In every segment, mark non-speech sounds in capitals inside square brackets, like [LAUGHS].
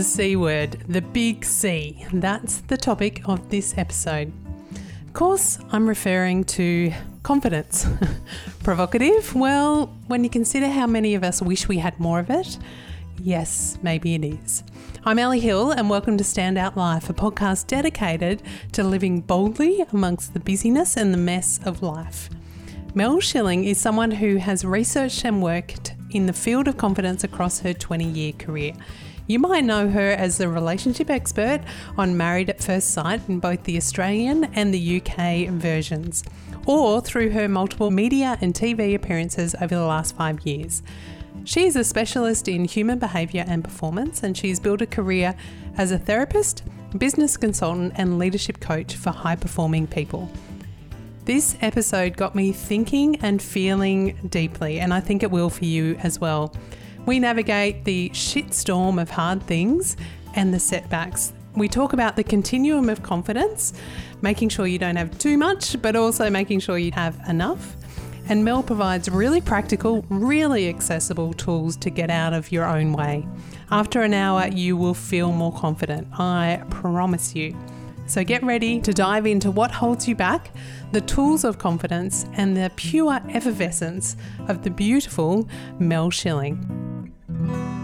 The C word, the big C. That's the topic of this episode. Of course, I'm referring to confidence. [LAUGHS] Provocative? Well, when you consider how many of us wish we had more of it, yes, maybe it is. I'm Ellie Hill, and welcome to Stand Out Life, a podcast dedicated to living boldly amongst the busyness and the mess of life. Mel Schilling is someone who has researched and worked in the field of confidence across her 20 year career. You might know her as the relationship expert on Married at First Sight in both the Australian and the UK versions, or through her multiple media and TV appearances over the last five years. She is a specialist in human behaviour and performance, and she's built a career as a therapist, business consultant, and leadership coach for high performing people. This episode got me thinking and feeling deeply, and I think it will for you as well. We navigate the shitstorm of hard things and the setbacks. We talk about the continuum of confidence, making sure you don't have too much, but also making sure you have enough. And Mel provides really practical, really accessible tools to get out of your own way. After an hour, you will feel more confident. I promise you. So get ready to dive into what holds you back, the tools of confidence, and the pure effervescence of the beautiful Mel Schilling. Thank you.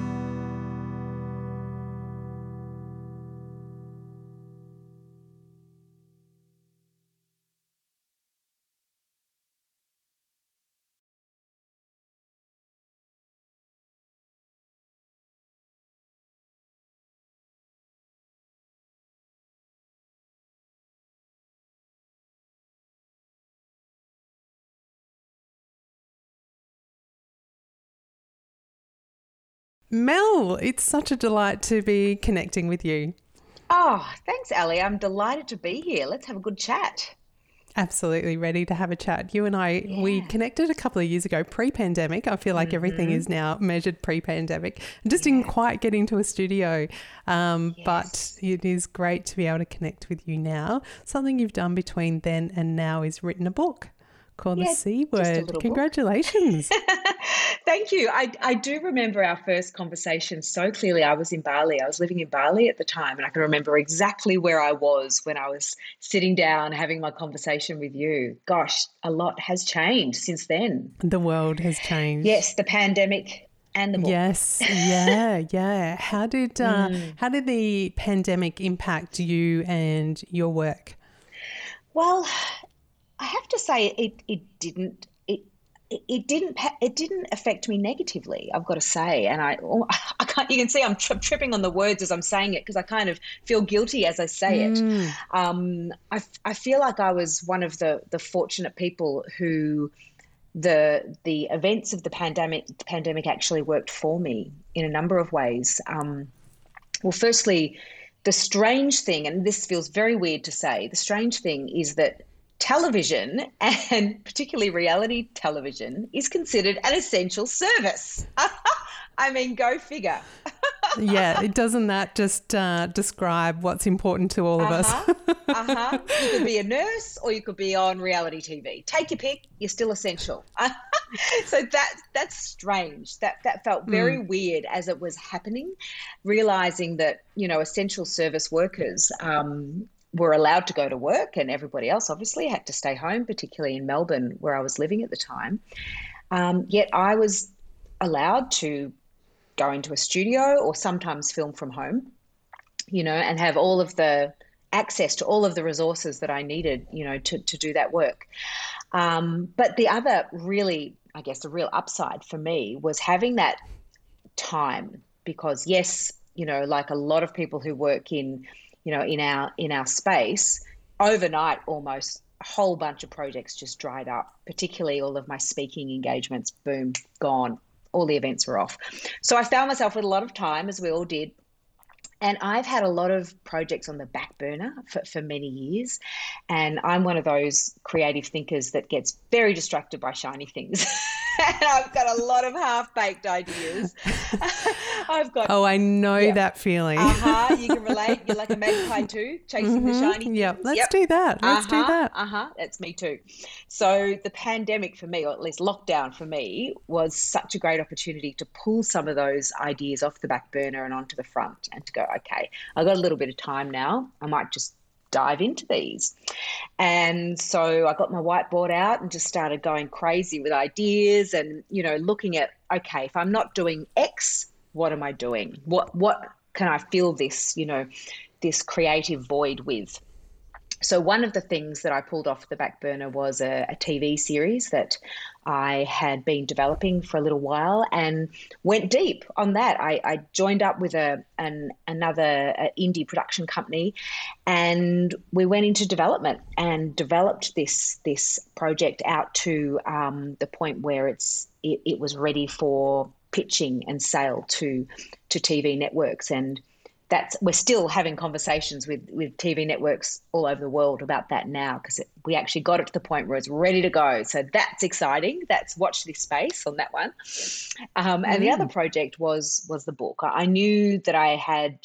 Mel, it's such a delight to be connecting with you. Oh, thanks, Ellie. I'm delighted to be here. Let's have a good chat. Absolutely ready to have a chat. You and I, yeah. we connected a couple of years ago, pre pandemic. I feel like mm-hmm. everything is now measured pre pandemic. Just yeah. didn't quite get into a studio. Um, yes. But it is great to be able to connect with you now. Something you've done between then and now is written a book called yeah, the C word. Congratulations. [LAUGHS] Thank you. I, I do remember our first conversation so clearly. I was in Bali. I was living in Bali at the time, and I can remember exactly where I was when I was sitting down having my conversation with you. Gosh, a lot has changed since then. The world has changed. Yes, the pandemic and the. Yes, yeah, [LAUGHS] yeah. How did uh, mm. how did the pandemic impact you and your work? Well, I have to say it it didn't it it didn't it didn't affect me negatively. I've got to say, and I [LAUGHS] I can't. You can see I'm tri- tripping on the words as I'm saying it because I kind of feel guilty as I say it. Mm. Um, I I feel like I was one of the the fortunate people who the the events of the pandemic the pandemic actually worked for me in a number of ways. Um, well, firstly, the strange thing, and this feels very weird to say, the strange thing is that television and [LAUGHS] particularly reality television is considered an essential service. [LAUGHS] I mean, go figure. [LAUGHS] yeah, it doesn't that just uh, describe what's important to all of uh-huh, us? uh-huh. You could be a nurse or you could be on reality TV. Take your pick. You're still essential. so that that's strange. That that felt very mm. weird as it was happening. Realizing that you know essential service workers um, were allowed to go to work, and everybody else obviously had to stay home, particularly in Melbourne, where I was living at the time. Um, yet I was allowed to go into a studio or sometimes film from home, you know, and have all of the access to all of the resources that I needed, you know, to, to do that work. Um, but the other really, I guess, the real upside for me was having that time because, yes, you know, like a lot of people who work in you know, in our in our space, overnight almost a whole bunch of projects just dried up, particularly all of my speaking engagements, boom, gone. All the events were off. So I found myself with a lot of time, as we all did. And I've had a lot of projects on the back burner for, for many years. And I'm one of those creative thinkers that gets very distracted by shiny things. [LAUGHS] and I've got a lot of half baked ideas. [LAUGHS] I've got. Oh, I know yeah. that feeling. uh huh. You can [LAUGHS] relate. You're like a magpie too, chasing mm-hmm. the shiny. Yep. Let's yep. do that. Let's uh-huh. do that. Uh huh. That's me too. So the pandemic for me, or at least lockdown for me, was such a great opportunity to pull some of those ideas off the back burner and onto the front, and to go, okay, I've got a little bit of time now. I might just dive into these. And so I got my whiteboard out and just started going crazy with ideas and, you know, looking at, okay, if I'm not doing X, what am I doing? What, what can I fill this, you know, this creative void with? So one of the things that I pulled off the back burner was a, a, TV series that I had been developing for a little while and went deep on that. I, I joined up with a an, another indie production company, and we went into development and developed this this project out to um, the point where it's it, it was ready for pitching and sale to to TV networks and that's we're still having conversations with with TV networks all over the world about that now because we actually got it to the point where it's ready to go. So that's exciting. That's watch this space on that one. Um, and mm. the other project was was the book. I knew that I had.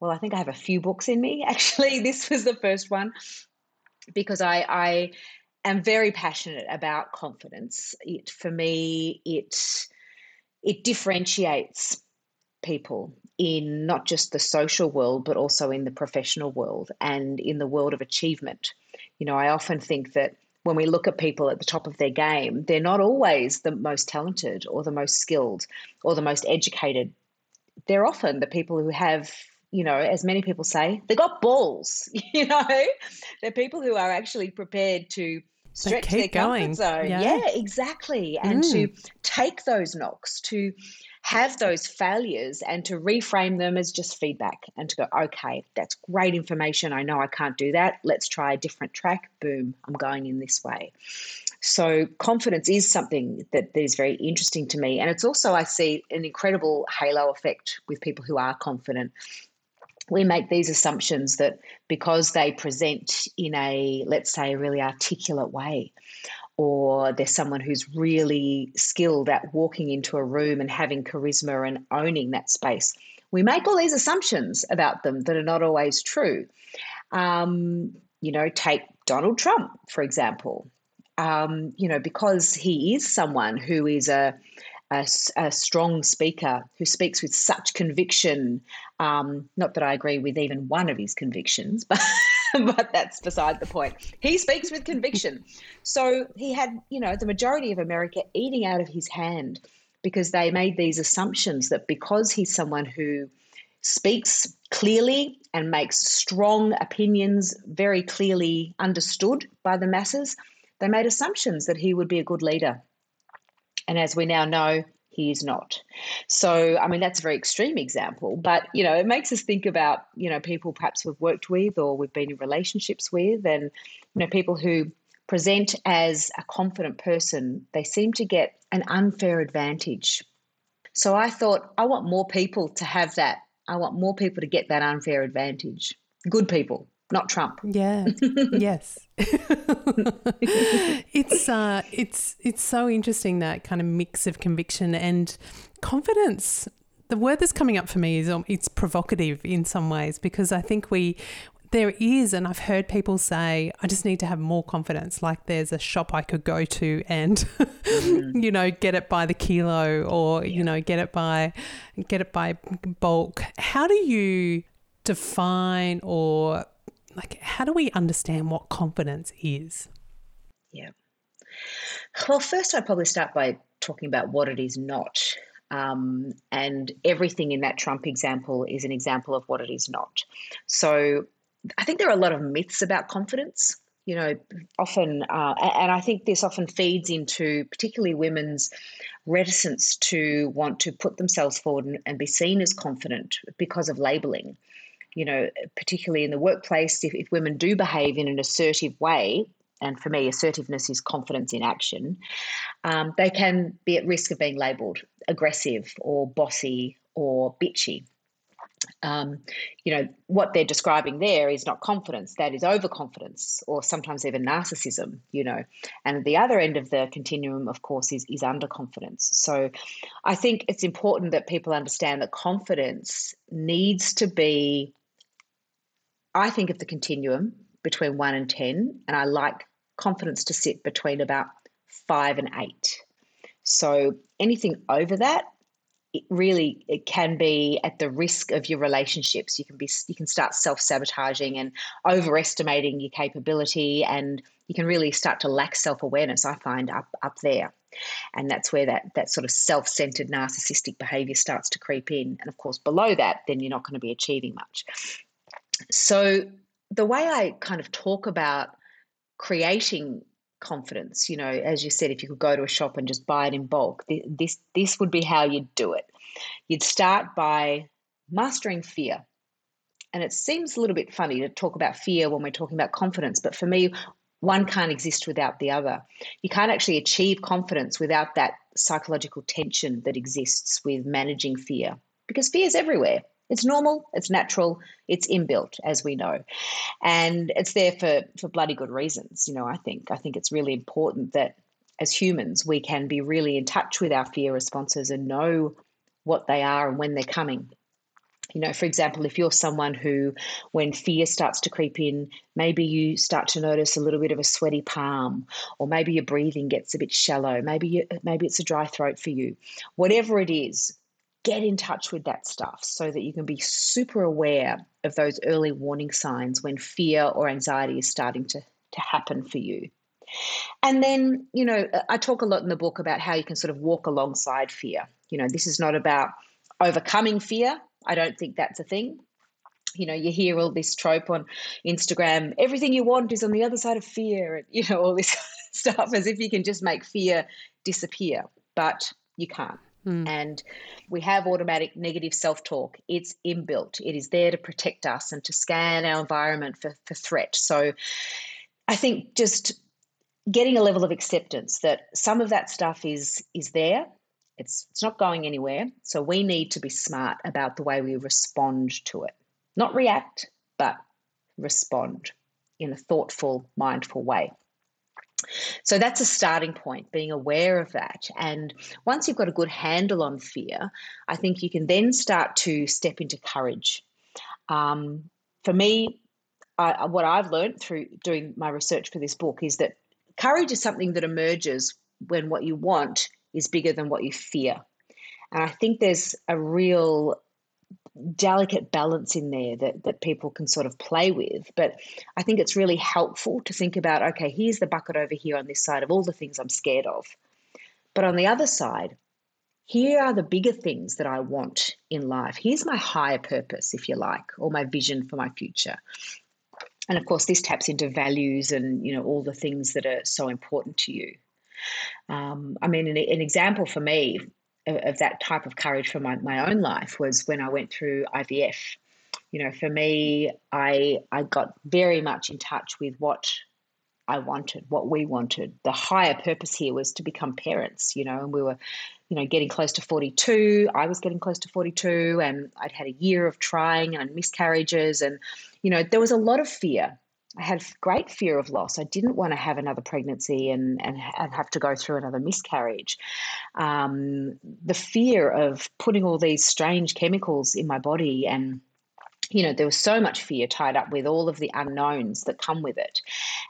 Well, I think I have a few books in me. [LAUGHS] Actually, this was the first one because I I am very passionate about confidence. It for me it it differentiates people in not just the social world, but also in the professional world and in the world of achievement. You know, I often think that when we look at people at the top of their game, they're not always the most talented or the most skilled or the most educated. They're often the people who have, you know, as many people say, they got balls, [LAUGHS] you know, they're people who are actually prepared to stretch their going. comfort zone. Yeah, yeah exactly. And mm. to take those knocks, to have those failures and to reframe them as just feedback and to go, okay, that's great information. I know I can't do that. Let's try a different track. Boom, I'm going in this way. So, confidence is something that, that is very interesting to me. And it's also, I see an incredible halo effect with people who are confident. We make these assumptions that because they present in a, let's say, a really articulate way, or there's someone who's really skilled at walking into a room and having charisma and owning that space. We make all these assumptions about them that are not always true. Um, you know, take Donald Trump, for example. Um, you know, because he is someone who is a, a, a strong speaker who speaks with such conviction. Um, not that I agree with even one of his convictions, [LAUGHS] but but that's beside the point. He speaks with conviction. So he had, you know, the majority of America eating out of his hand because they made these assumptions that because he's someone who speaks clearly and makes strong opinions very clearly understood by the masses, they made assumptions that he would be a good leader. And as we now know, he is not. So, I mean, that's a very extreme example, but you know, it makes us think about you know people perhaps we've worked with or we've been in relationships with, and you know, people who present as a confident person, they seem to get an unfair advantage. So I thought, I want more people to have that. I want more people to get that unfair advantage. Good people not Trump. Yeah. [LAUGHS] yes. [LAUGHS] it's uh it's it's so interesting that kind of mix of conviction and confidence. The word that's coming up for me is um, it's provocative in some ways because I think we there is, and I've heard people say, I just need to have more confidence. Like there's a shop I could go to and, mm. [LAUGHS] you know, get it by the kilo or, yeah. you know, get it by, get it by bulk. How do you define or like how do we understand what confidence is? Yeah. Well, first, I'd probably start by talking about what it is not. Um, and everything in that Trump example is an example of what it is not. So I think there are a lot of myths about confidence. You know, often, uh, and I think this often feeds into particularly women's reticence to want to put themselves forward and, and be seen as confident because of labeling you know, particularly in the workplace, if, if women do behave in an assertive way, and for me, assertiveness is confidence in action, um, they can be at risk of being labelled aggressive or bossy or bitchy. um, you know, what they're describing there is not confidence, that is overconfidence or sometimes even narcissism, you know. And the other end of the continuum, of course, is, is underconfidence. So I think it's important that people understand that confidence needs to be, I think, of the continuum between one and 10. And I like confidence to sit between about five and eight. So anything over that it really it can be at the risk of your relationships you can be you can start self-sabotaging and overestimating your capability and you can really start to lack self-awareness i find up up there and that's where that that sort of self-centered narcissistic behavior starts to creep in and of course below that then you're not going to be achieving much so the way i kind of talk about creating confidence. You know, as you said, if you could go to a shop and just buy it in bulk, this this would be how you'd do it. You'd start by mastering fear. And it seems a little bit funny to talk about fear when we're talking about confidence, but for me, one can't exist without the other. You can't actually achieve confidence without that psychological tension that exists with managing fear because fear is everywhere. It's normal, it's natural, it's inbuilt, as we know. And it's there for, for bloody good reasons, you know, I think. I think it's really important that as humans, we can be really in touch with our fear responses and know what they are and when they're coming. You know, for example, if you're someone who, when fear starts to creep in, maybe you start to notice a little bit of a sweaty palm, or maybe your breathing gets a bit shallow, maybe you, maybe it's a dry throat for you. Whatever it is, get in touch with that stuff so that you can be super aware of those early warning signs when fear or anxiety is starting to, to happen for you. And then, you know, I talk a lot in the book about how you can sort of walk alongside fear. You know, this is not about overcoming fear. I don't think that's a thing. You know, you hear all this trope on Instagram everything you want is on the other side of fear, and, you know, all this [LAUGHS] stuff as if you can just make fear disappear. But you can't. Mm. And we have automatic negative self talk. It's inbuilt, it is there to protect us and to scan our environment for, for threat. So I think just getting a level of acceptance that some of that stuff is is there it's it's not going anywhere so we need to be smart about the way we respond to it not react but respond in a thoughtful mindful way so that's a starting point, being aware of that. And once you've got a good handle on fear, I think you can then start to step into courage. Um, for me, I, what I've learned through doing my research for this book is that courage is something that emerges when what you want is bigger than what you fear. And I think there's a real delicate balance in there that, that people can sort of play with. But I think it's really helpful to think about okay, here's the bucket over here on this side of all the things I'm scared of. But on the other side, here are the bigger things that I want in life. Here's my higher purpose, if you like, or my vision for my future. And of course, this taps into values and you know all the things that are so important to you. Um, I mean, an, an example for me of, that type of courage for my, my own life was when I went through IVF. You know, for me, I I got very much in touch with what I wanted, what we wanted. The higher purpose here was to become parents, you know, and we were, you know, getting close to 42. I was getting close to 42, and I'd had a year of trying and miscarriages. And, you know, there was a lot of fear I had great fear of loss. I didn't want to have another pregnancy and, and, and have to go through another miscarriage. Um, the fear of putting all these strange chemicals in my body and you know, there was so much fear tied up with all of the unknowns that come with it.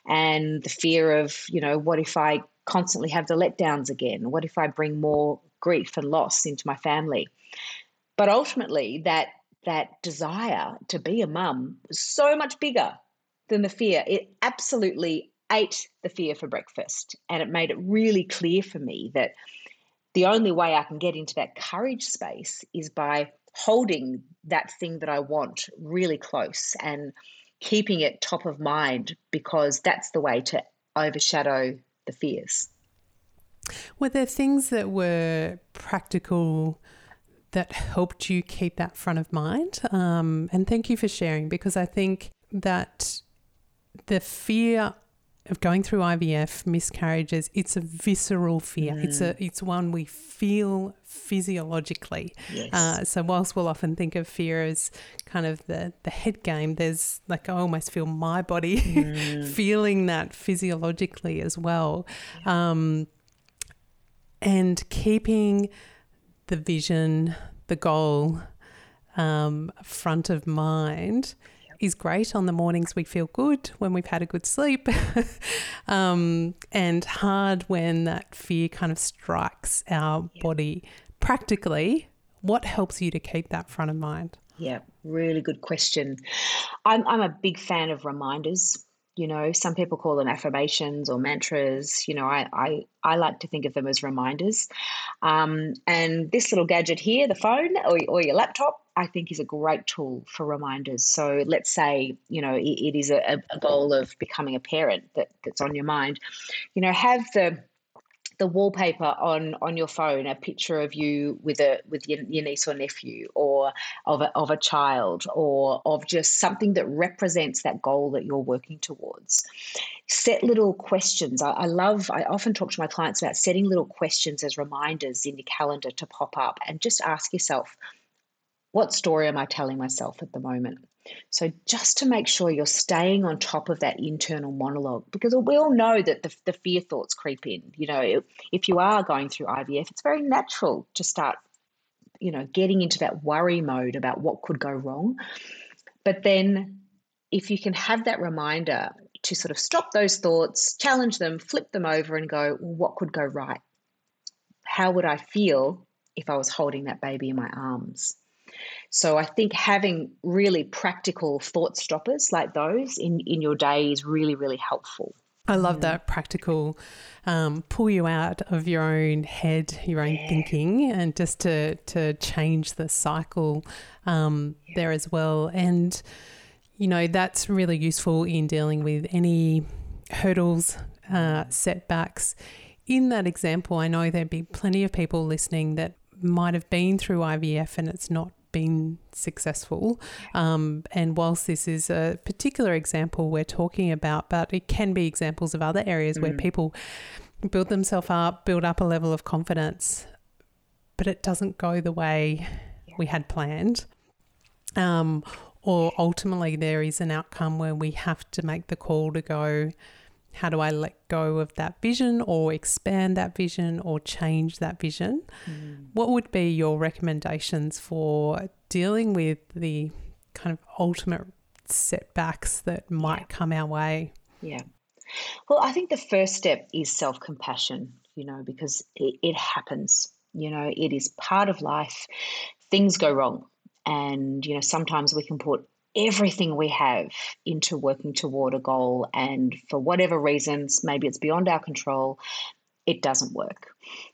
And the fear of, you know, what if I constantly have the letdowns again? What if I bring more grief and loss into my family? But ultimately, that that desire to be a mum was so much bigger than the fear. It absolutely ate the fear for breakfast. And it made it really clear for me that the only way I can get into that courage space is by holding that thing that I want really close and keeping it top of mind because that's the way to overshadow the fears. Were there things that were practical that helped you keep that front of mind? Um, and thank you for sharing because I think that the fear of going through IVF, miscarriages, it's a visceral fear. Mm. It's a mm. it's one we feel physiologically. Yes. Uh, so whilst we'll often think of fear as kind of the the head game, there's like I almost feel my body [LAUGHS] mm. feeling that physiologically as well, um, and keeping the vision, the goal, um, front of mind is great on the mornings we feel good when we've had a good sleep, [LAUGHS] um, and hard when that fear kind of strikes our yeah. body. Practically, what helps you to keep that front of mind? Yeah, really good question. I'm, I'm a big fan of reminders. You know, some people call them affirmations or mantras. You know, I, I, I like to think of them as reminders. Um, and this little gadget here, the phone or, or your laptop, I think is a great tool for reminders. So let's say, you know, it, it is a, a, goal of becoming a parent that, that's on your mind. You know, have the the wallpaper on on your phone a picture of you with a with your, your niece or nephew or of a, of a child or of just something that represents that goal that you're working towards set little questions I, I love i often talk to my clients about setting little questions as reminders in your calendar to pop up and just ask yourself what story am I telling myself at the moment? So, just to make sure you're staying on top of that internal monologue, because we all know that the, the fear thoughts creep in. You know, if you are going through IVF, it's very natural to start, you know, getting into that worry mode about what could go wrong. But then, if you can have that reminder to sort of stop those thoughts, challenge them, flip them over, and go, well, what could go right? How would I feel if I was holding that baby in my arms? So I think having really practical thought stoppers like those in, in your day is really, really helpful. I love that practical um, pull you out of your own head, your own yeah. thinking, and just to to change the cycle um, yeah. there as well. And you know that's really useful in dealing with any hurdles, uh, setbacks. In that example, I know there'd be plenty of people listening that might have been through IVF and it's not been successful. Um, and whilst this is a particular example we're talking about, but it can be examples of other areas mm. where people build themselves up, build up a level of confidence, but it doesn't go the way yeah. we had planned. Um, or ultimately, there is an outcome where we have to make the call to go, how do I let go of that vision or expand that vision or change that vision? Mm. What would be your recommendations for dealing with the kind of ultimate setbacks that might yeah. come our way? Yeah. Well, I think the first step is self compassion, you know, because it, it happens. You know, it is part of life. Things go wrong. And, you know, sometimes we can put everything we have into working toward a goal. And for whatever reasons, maybe it's beyond our control, it doesn't work.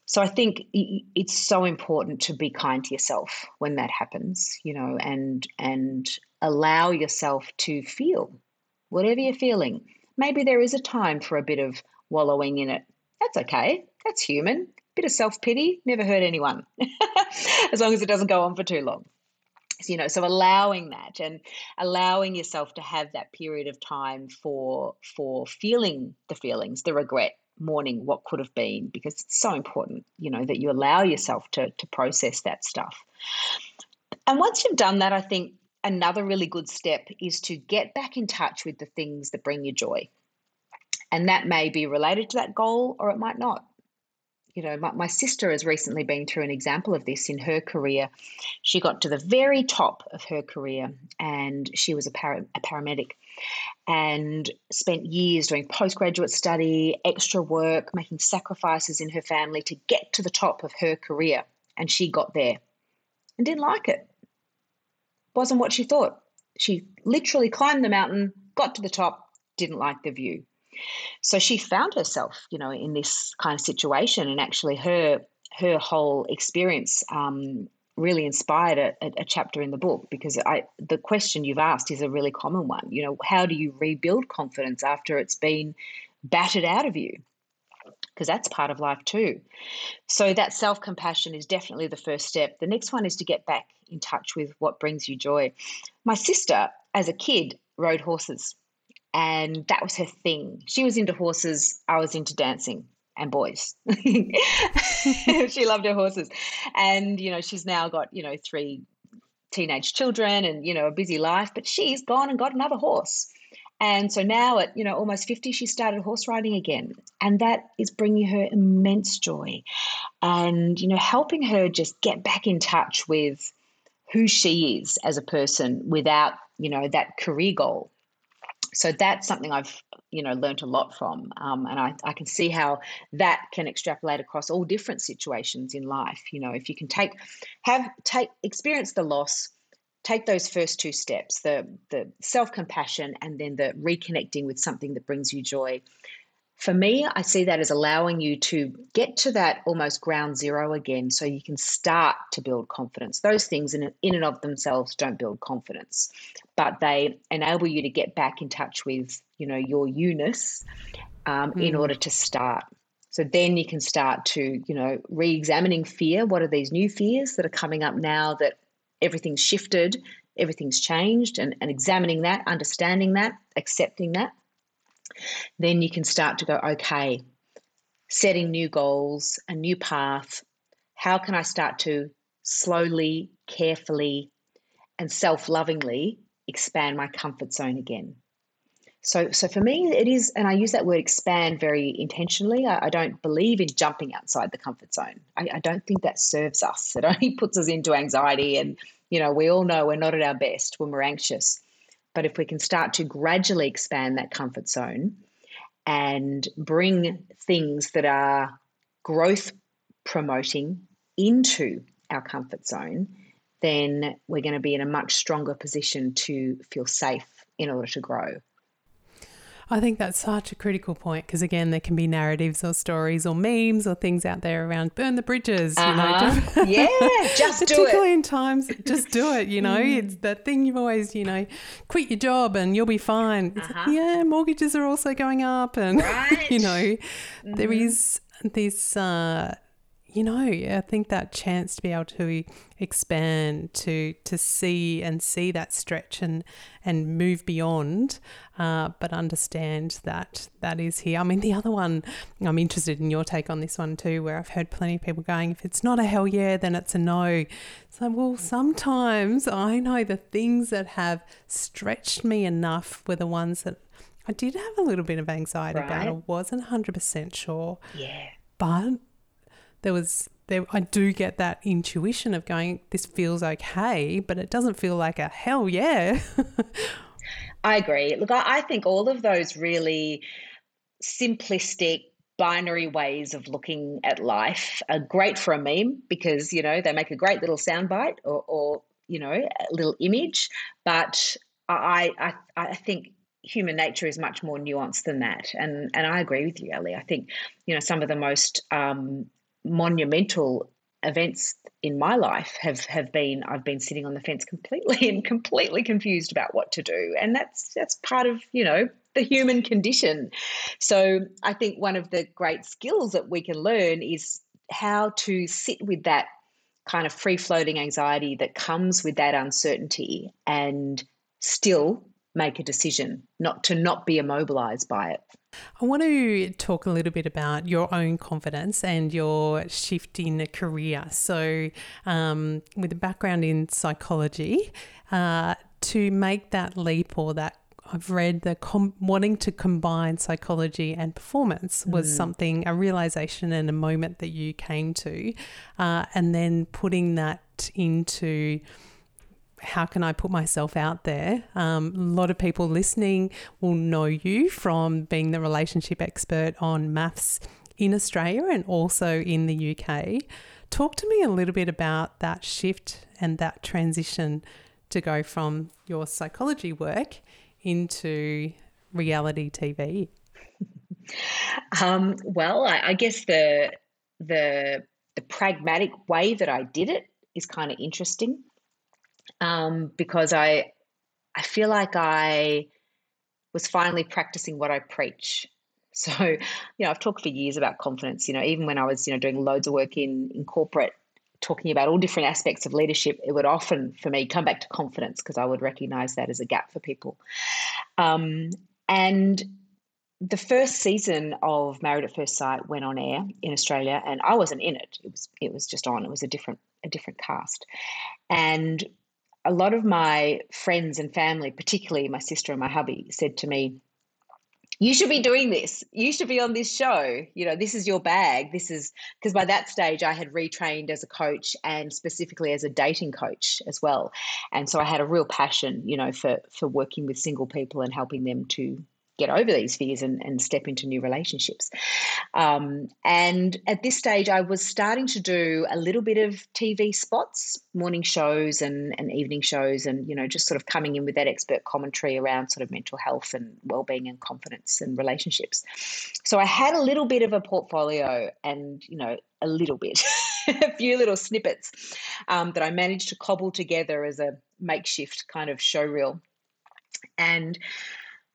So I think it's so important to be kind to yourself when that happens, you know, and and allow yourself to feel whatever you're feeling. Maybe there is a time for a bit of wallowing in it. That's okay. That's human. Bit of self pity never hurt anyone, [LAUGHS] as long as it doesn't go on for too long you know so allowing that and allowing yourself to have that period of time for for feeling the feelings the regret mourning what could have been because it's so important you know that you allow yourself to to process that stuff. And once you've done that i think another really good step is to get back in touch with the things that bring you joy. And that may be related to that goal or it might not you know, my, my sister has recently been through an example of this in her career. She got to the very top of her career and she was a, para, a paramedic and spent years doing postgraduate study, extra work, making sacrifices in her family to get to the top of her career. And she got there and didn't like it. Wasn't what she thought. She literally climbed the mountain, got to the top, didn't like the view. So she found herself, you know, in this kind of situation, and actually her her whole experience um, really inspired a, a, chapter in the book because I the question you've asked is a really common one. You know, how do you rebuild confidence after it's been battered out of you? Because that's part of life too. So that self compassion is definitely the first step. The next one is to get back in touch with what brings you joy. My sister, as a kid, rode horses and that was her thing. She was into horses, I was into dancing and boys. [LAUGHS] she loved her horses. And, you know, she's now got, you know, three teenage children and, you know, a busy life, but she's gone and got another horse. And so now at, you know, almost 50, she started horse riding again. And that is bringing her immense joy and, you know, helping her just get back in touch with who she is as a person without, you know, that career goal so that's something I've you know learned a lot from, um, and I, I can see how that can extrapolate across all different situations in life. You know, if you can take have take experience the loss, take those first two steps the the self compassion and then the reconnecting with something that brings you joy for me, I see that as allowing you to get to that almost ground zero again so you can start to build confidence. Those things in, in and of themselves don't build confidence, but they enable you to get back in touch with, you know, your you-ness um, mm. in order to start. So then you can start to, you know, re-examining fear. What are these new fears that are coming up now that everything's shifted, everything's changed, and, and examining that, understanding that, accepting that then you can start to go, okay, setting new goals, a new path. How can I start to slowly, carefully, and self lovingly expand my comfort zone again? So, so for me, it is, and I use that word expand very intentionally. I, I don't believe in jumping outside the comfort zone. I, I, don't think that serves us. [LAUGHS] It only puts us into anxiety. And, you know, we all know we're not at our best when we're anxious. But if we can start to gradually expand that comfort zone and bring things that are growth promoting into our comfort zone, then we're going to be in a much stronger position to feel safe in order to grow. I think that's such a critical point because again, there can be narratives or stories or memes or things out there around burn the bridges. Uh-huh. You know, uh-huh. [LAUGHS] yeah, just do it. Particularly in times, just do it. You know, mm. it's that thing you've always, you know, quit your job and you'll be fine. Uh-huh. Like, yeah, mortgages are also going up, and [LAUGHS] right. you know, mm-hmm. there is this. Uh, you know, I think that chance to be able to expand, to to see and see that stretch and and move beyond, uh, but understand that that is here. I mean, the other one, I'm interested in your take on this one too, where I've heard plenty of people going, if it's not a hell yeah, then it's a no. So, well, sometimes I know the things that have stretched me enough were the ones that I did have a little bit of anxiety right. about. I wasn't 100% sure. Yeah. But there was there I do get that intuition of going this feels okay but it doesn't feel like a hell yeah. [LAUGHS] I agree. Look I, I think all of those really simplistic binary ways of looking at life are great for a meme because you know they make a great little soundbite or, or you know a little image but I, I I think human nature is much more nuanced than that and and I agree with you Ellie. I think you know some of the most um, monumental events in my life have have been I've been sitting on the fence completely [LAUGHS] and completely confused about what to do. And that's that's part of you know the human condition. So I think one of the great skills that we can learn is how to sit with that kind of free floating anxiety that comes with that uncertainty and still make a decision not to not be immobilized by it I want to talk a little bit about your own confidence and your shift in career. So, um, with a background in psychology, uh, to make that leap or that I've read the com- wanting to combine psychology and performance was mm. something, a realization and a moment that you came to, uh, and then putting that into how can I put myself out there? Um, a lot of people listening will know you from being the relationship expert on MAFS in Australia and also in the UK. Talk to me a little bit about that shift and that transition to go from your psychology work into reality TV. Um, well, I, I guess the the the pragmatic way that I did it is kind of interesting um, because I I feel like I was finally practicing what I preach. [LAUGHS] So, you know, I've talked for years about confidence. You know, even when I was, you know, doing loads of work in in corporate, talking about all different aspects of leadership, it would often, for me, come back to confidence because I would recognize that as a gap for people. Um, And the first season of Married at First Sight went on air in Australia, and I wasn't in it. It was it was just on. It was a different a different cast, and a lot of my friends and family, particularly my sister and my hubby, said to me, you should be doing this. You should be on this show. You know, this is your bag. This is because by that stage I had retrained as a coach and specifically as a dating coach as well. And so I had a real passion, you know, for for working with single people and helping them to get over these fears and, and step into new relationships. Um, and at this stage, I was starting to do a little bit of TV spots, morning shows and, and evening shows, and you know, just sort of coming in with that expert commentary around sort of mental health and well-being and confidence and relationships. So I had a little bit of a portfolio, and you know, a little bit, [LAUGHS] a few little snippets um, that I managed to cobble together as a makeshift kind of show reel. And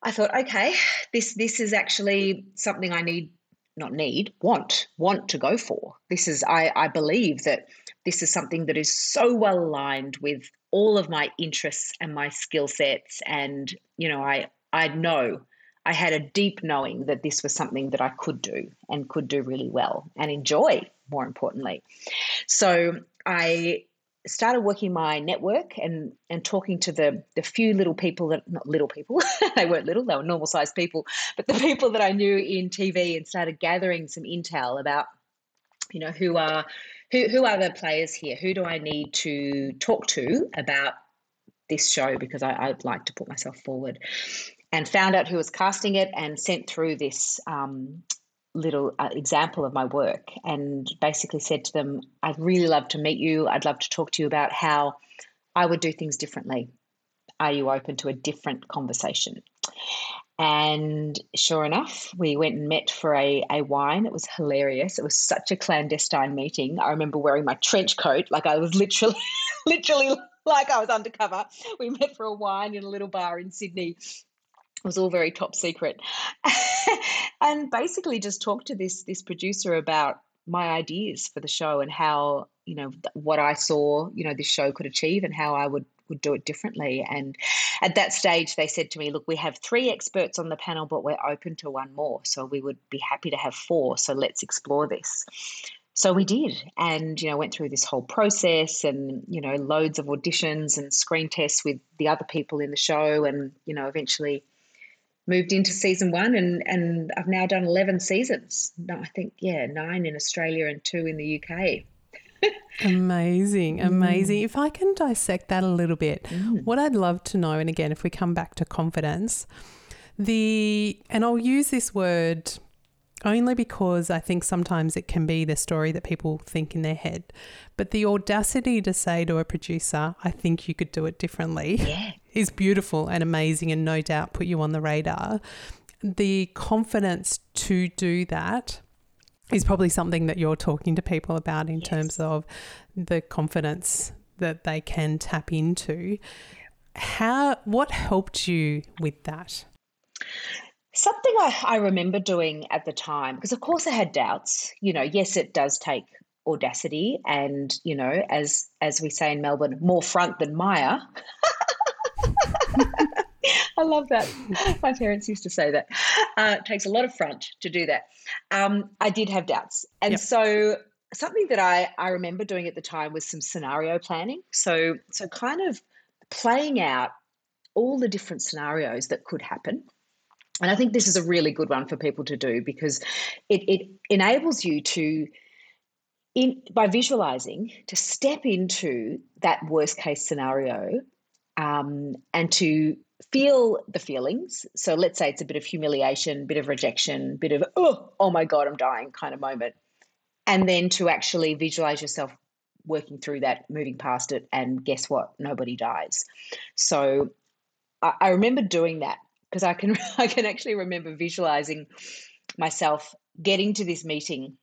I thought, okay, this this is actually something I need, not need, want, want to go for. This is I, I believe that this is something that is so well aligned with all of my interests and my skill sets. And, you know, I I know I had a deep knowing that this was something that I could do and could do really well and enjoy, more importantly. So I started working my network and and talking to the the few little people that not little people [LAUGHS] they weren't little they were normal sized people but the people that I knew in TV and started gathering some intel about you know who are who who are the players here? Who do I need to talk to about this show? Because I, would like to put myself forward. And found out who was casting it and sent through this um, little uh, example of my work and basically said to them, I'd really love to meet you. I'd love to talk to you about how I would do things differently. Are you open to a different conversation? And sure enough, we went and met for a, a wine. It was hilarious. It was such a clandestine meeting. I remember wearing my trench coat, like I was literally, [LAUGHS] literally like I was undercover. We met for a wine in a little bar in Sydney was all very top secret. [LAUGHS] And basically just talked to this this producer about my ideas for the show and how you know what i saw you know this show could achieve and how i would would do it differently. And at that stage they said to me look we have three experts on the panel but we're open to one more. So we would be happy to have four. So let's explore this. So we did. And you know went through this whole process and you know loads of auditions and screen tests with the other people in the show. And you know eventually moved into season one and and I've now done 11 seasons. No, I think yeah, 9 in Australia and 2 in the UK. amazing, [LAUGHS] amazing. Mm. If I can dissect that a little bit, mm. what I'd love to know and again if we come back to confidence, the and I'll use this word only because I think sometimes it can be the story that people think in their head. But the audacity to say to a producer, I think you could do it differently, yeah. Is beautiful and amazing and no doubt put you on the radar. The confidence to do that is probably something that you're talking to people about in yes. terms of the confidence that they can tap into. How what helped you with that? Something I, I remember doing at the time, because of course I had doubts. You know, yes, it does take audacity and, you know, as as we say in Melbourne, more front than Myer. [LAUGHS] [LAUGHS] I love that. My parents used to say that. Uh, it takes a lot of front to do that. Um, I did have doubts. And yep. so something that I, I remember doing at the time was some scenario planning. So so kind of playing out all the different scenarios that could happen and I think this is a really good one for people to do because it, it enables you to, in, by visualizing, to step into that worst case scenario um, and to feel the feelings. So let's say it's a bit of humiliation, bit of rejection, bit of, oh, oh my God, I'm dying kind of moment. And then to actually visualize yourself working through that, moving past it, and guess what? Nobody dies. So I, I remember doing that because I can [LAUGHS] I can actually remember visualizing myself getting to this meeting,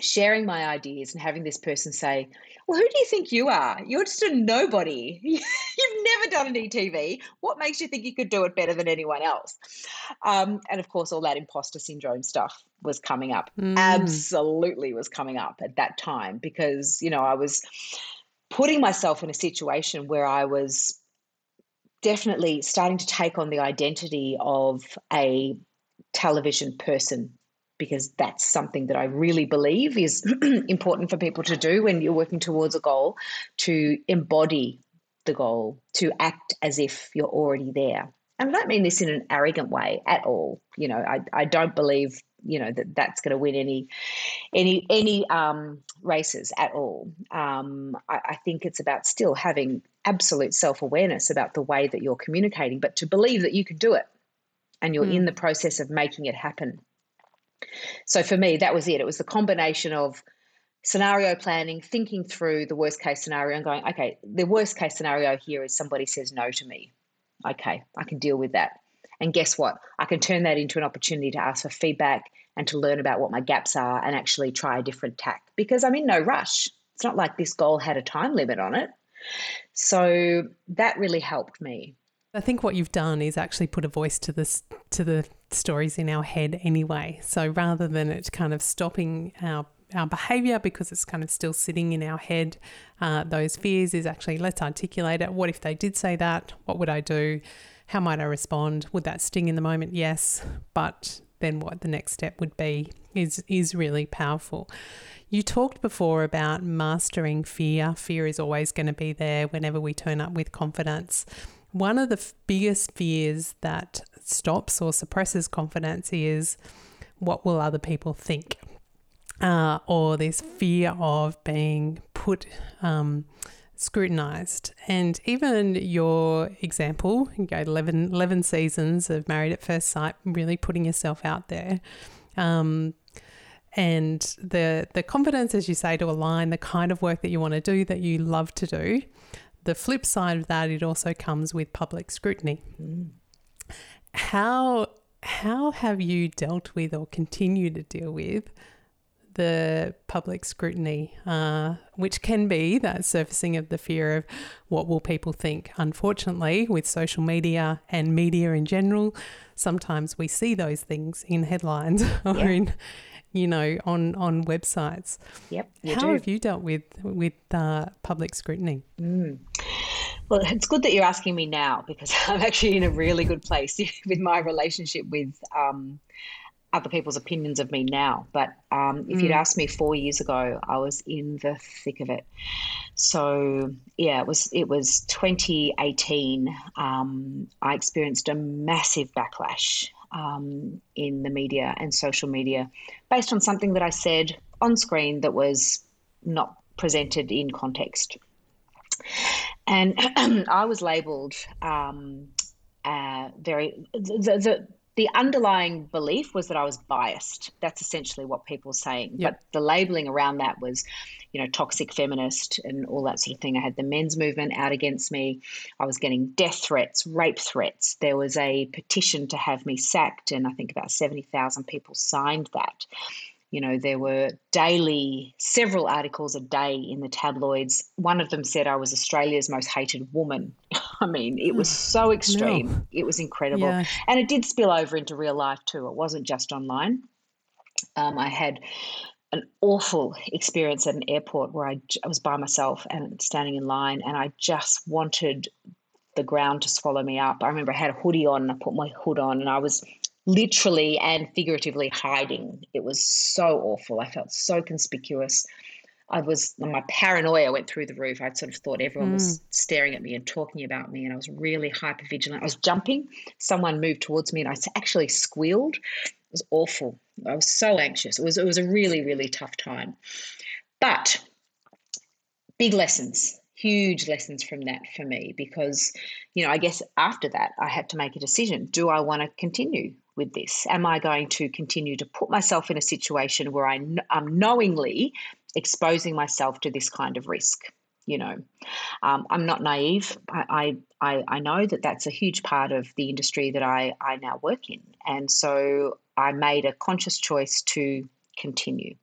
sharing my ideas, and having this person say, "Well, who do you think you are? You're just a nobody. [LAUGHS] You've never done an ETV. What makes you think you could do it better than anyone else?" Um, and of course, all that imposter syndrome stuff was coming up. Mm. Absolutely, was coming up at that time because you know I was putting myself in a situation where I was definitely starting to take on the identity of a television person because that's something that I really believe is [CLEARS THROAT] important for people to do when you're working towards a goal to embody the goal, to act as if you're already there. And I don't mean this in an arrogant way at all. You know, I, I don't believe you know that that's going to win any any any um, races at all. Um, I, I think it's about still having absolute self awareness about the way that you're communicating, but to believe that you can do it and you're mm. in the process of making it happen. So for me, that was it. It was the combination of scenario planning, thinking through the worst case scenario, and going, okay, the worst case scenario here is somebody says no to me. Okay, I can deal with that. And guess what? I can turn that into an opportunity to ask for feedback and to learn about what my gaps are and actually try a different tack because I'm in no rush. It's not like this goal had a time limit on it. So that really helped me. I think what you've done is actually put a voice to this to the stories in our head anyway. So rather than it kind of stopping our our behavior because it's kind of still sitting in our head, uh, those fears is actually let's articulate it. What if they did say that? What would I do? How might I respond? Would that sting in the moment? Yes, but then what the next step would be is is really powerful. You talked before about mastering fear. Fear is always going to be there whenever we turn up with confidence. One of the biggest fears that stops or suppresses confidence is what will other people think? Uh, or this fear of being put, um, scrutinized. And even your example, you go 11, 11 seasons of Married at First Sight, really putting yourself out there. Um, and the the confidence, as you say, to align the kind of work that you want to do that you love to do. The flip side of that, it also comes with public scrutiny. Mm. How how have you dealt with or continue to deal with the public scrutiny, uh, which can be that surfacing of the fear of what will people think. Unfortunately, with social media and media in general, sometimes we see those things in headlines [LAUGHS] or yeah. in you know, on on websites. Yep. How do. have you dealt with with uh, public scrutiny? Mm. Well, it's good that you're asking me now because [LAUGHS] I'm actually in a really good place [LAUGHS] with my relationship with um, other people's opinions of me now. But um, if mm. you'd asked me four years ago, I was in the thick of it. So yeah, it was it was 2018. Um, I experienced a massive backlash um, in the media and social media based on something that I said on screen that was not presented in context. And [CLEARS THROAT] I was labeled um, uh, very, the, the, the underlying belief was that I was biased. That's essentially what people were saying. Yep. But the labeling around that was, you know, toxic feminist and all that sort of thing. I had the men's movement out against me. I was getting death threats, rape threats. There was a petition to have me sacked, and I think about 70,000 people signed that. You know, there were daily, several articles a day in the tabloids. One of them said I was Australia's most hated woman. [LAUGHS] I mean, it was so extreme. No. It was incredible. Yeah. And it did spill over into real life too. It wasn't just online. Um, I had an awful experience at an airport where I, I was by myself and standing in line, and I just wanted the ground to swallow me up. I remember I had a hoodie on and I put my hood on and I was literally and figuratively hiding. It was so awful. I felt so conspicuous. I was my paranoia went through the roof. I'd sort of thought everyone mm. was staring at me and talking about me, and I was really hyper vigilant. I was jumping. Someone moved towards me, and I actually squealed. It was awful. I was so anxious. It was it was a really really tough time, but big lessons, huge lessons from that for me because you know I guess after that I had to make a decision. Do I want to continue with this? Am I going to continue to put myself in a situation where I, am knowingly exposing myself to this kind of risk. You know, um, I'm not naive. I, I, I know that that's a huge part of the industry that I, I now work in. And so I made a conscious choice to continue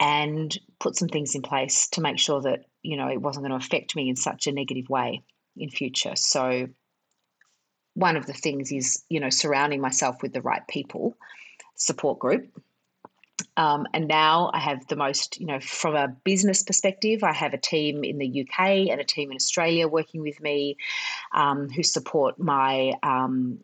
and put some things in place to make sure that, you know, it wasn't going to affect me in such a negative way in future. So one of the things is, you know, surrounding myself with the right people, support group, Um, and now I have the most, you know, from a business perspective, I have a team in the UK and a team in Australia working with me um, who support my um,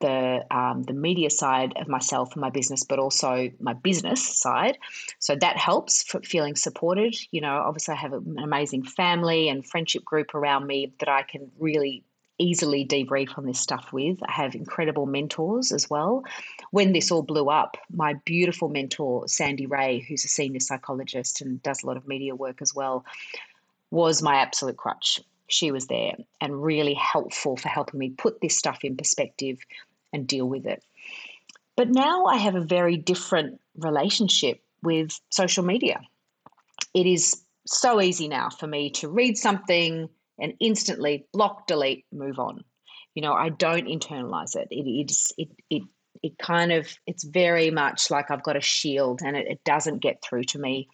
the um, the media side of myself and my business, but also my business side. So that helps for feeling supported. You know, obviously I have an amazing family and friendship group around me that I can really easily debrief on this stuff with. I have incredible mentors as well. When this all blew up, my beautiful mentor, Sandy Rea, who's a senior psychologist and does a lot of media work as well, was my absolute crutch. She was there and really helpful for helping me put this stuff in perspective and deal with it. But now I have a very different relationship with social media. It is so easy now for me to read something and instantly block, delete, move on. You know, I don't internalize it. It is it it it kind of it's very much like I've got a shield and it, it doesn't get through to me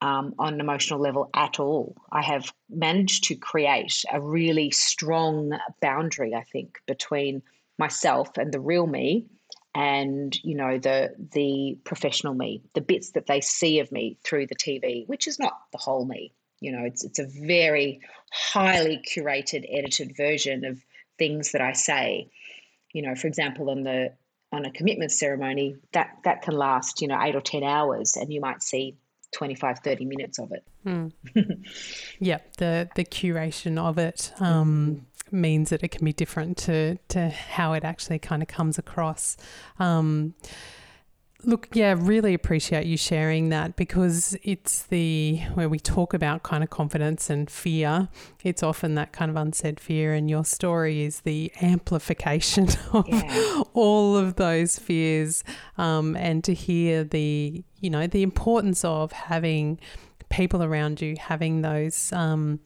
um, on an emotional level at all. I have managed to create a really strong boundary, I think, between myself and the real me and you know the the professional me the bits that they see of me through the TV which is not the whole me you know it's it's a very highly curated edited version of things that I say you know for example on the on a commitment ceremony that that can last you know 8 or 10 hours and you might see 25 30 minutes of it [LAUGHS] mm. yeah the the curation of it um, means that it can be different to to how it actually kind of comes across. Um, look, yeah, really appreciate you sharing that because it's the where we talk about kind of confidence and fear. It's often that kind of unsaid fear, and your story is the amplification [LAUGHS] of yeah. all of those fears. Um, and to hear the you know the importance of having people around you having those um,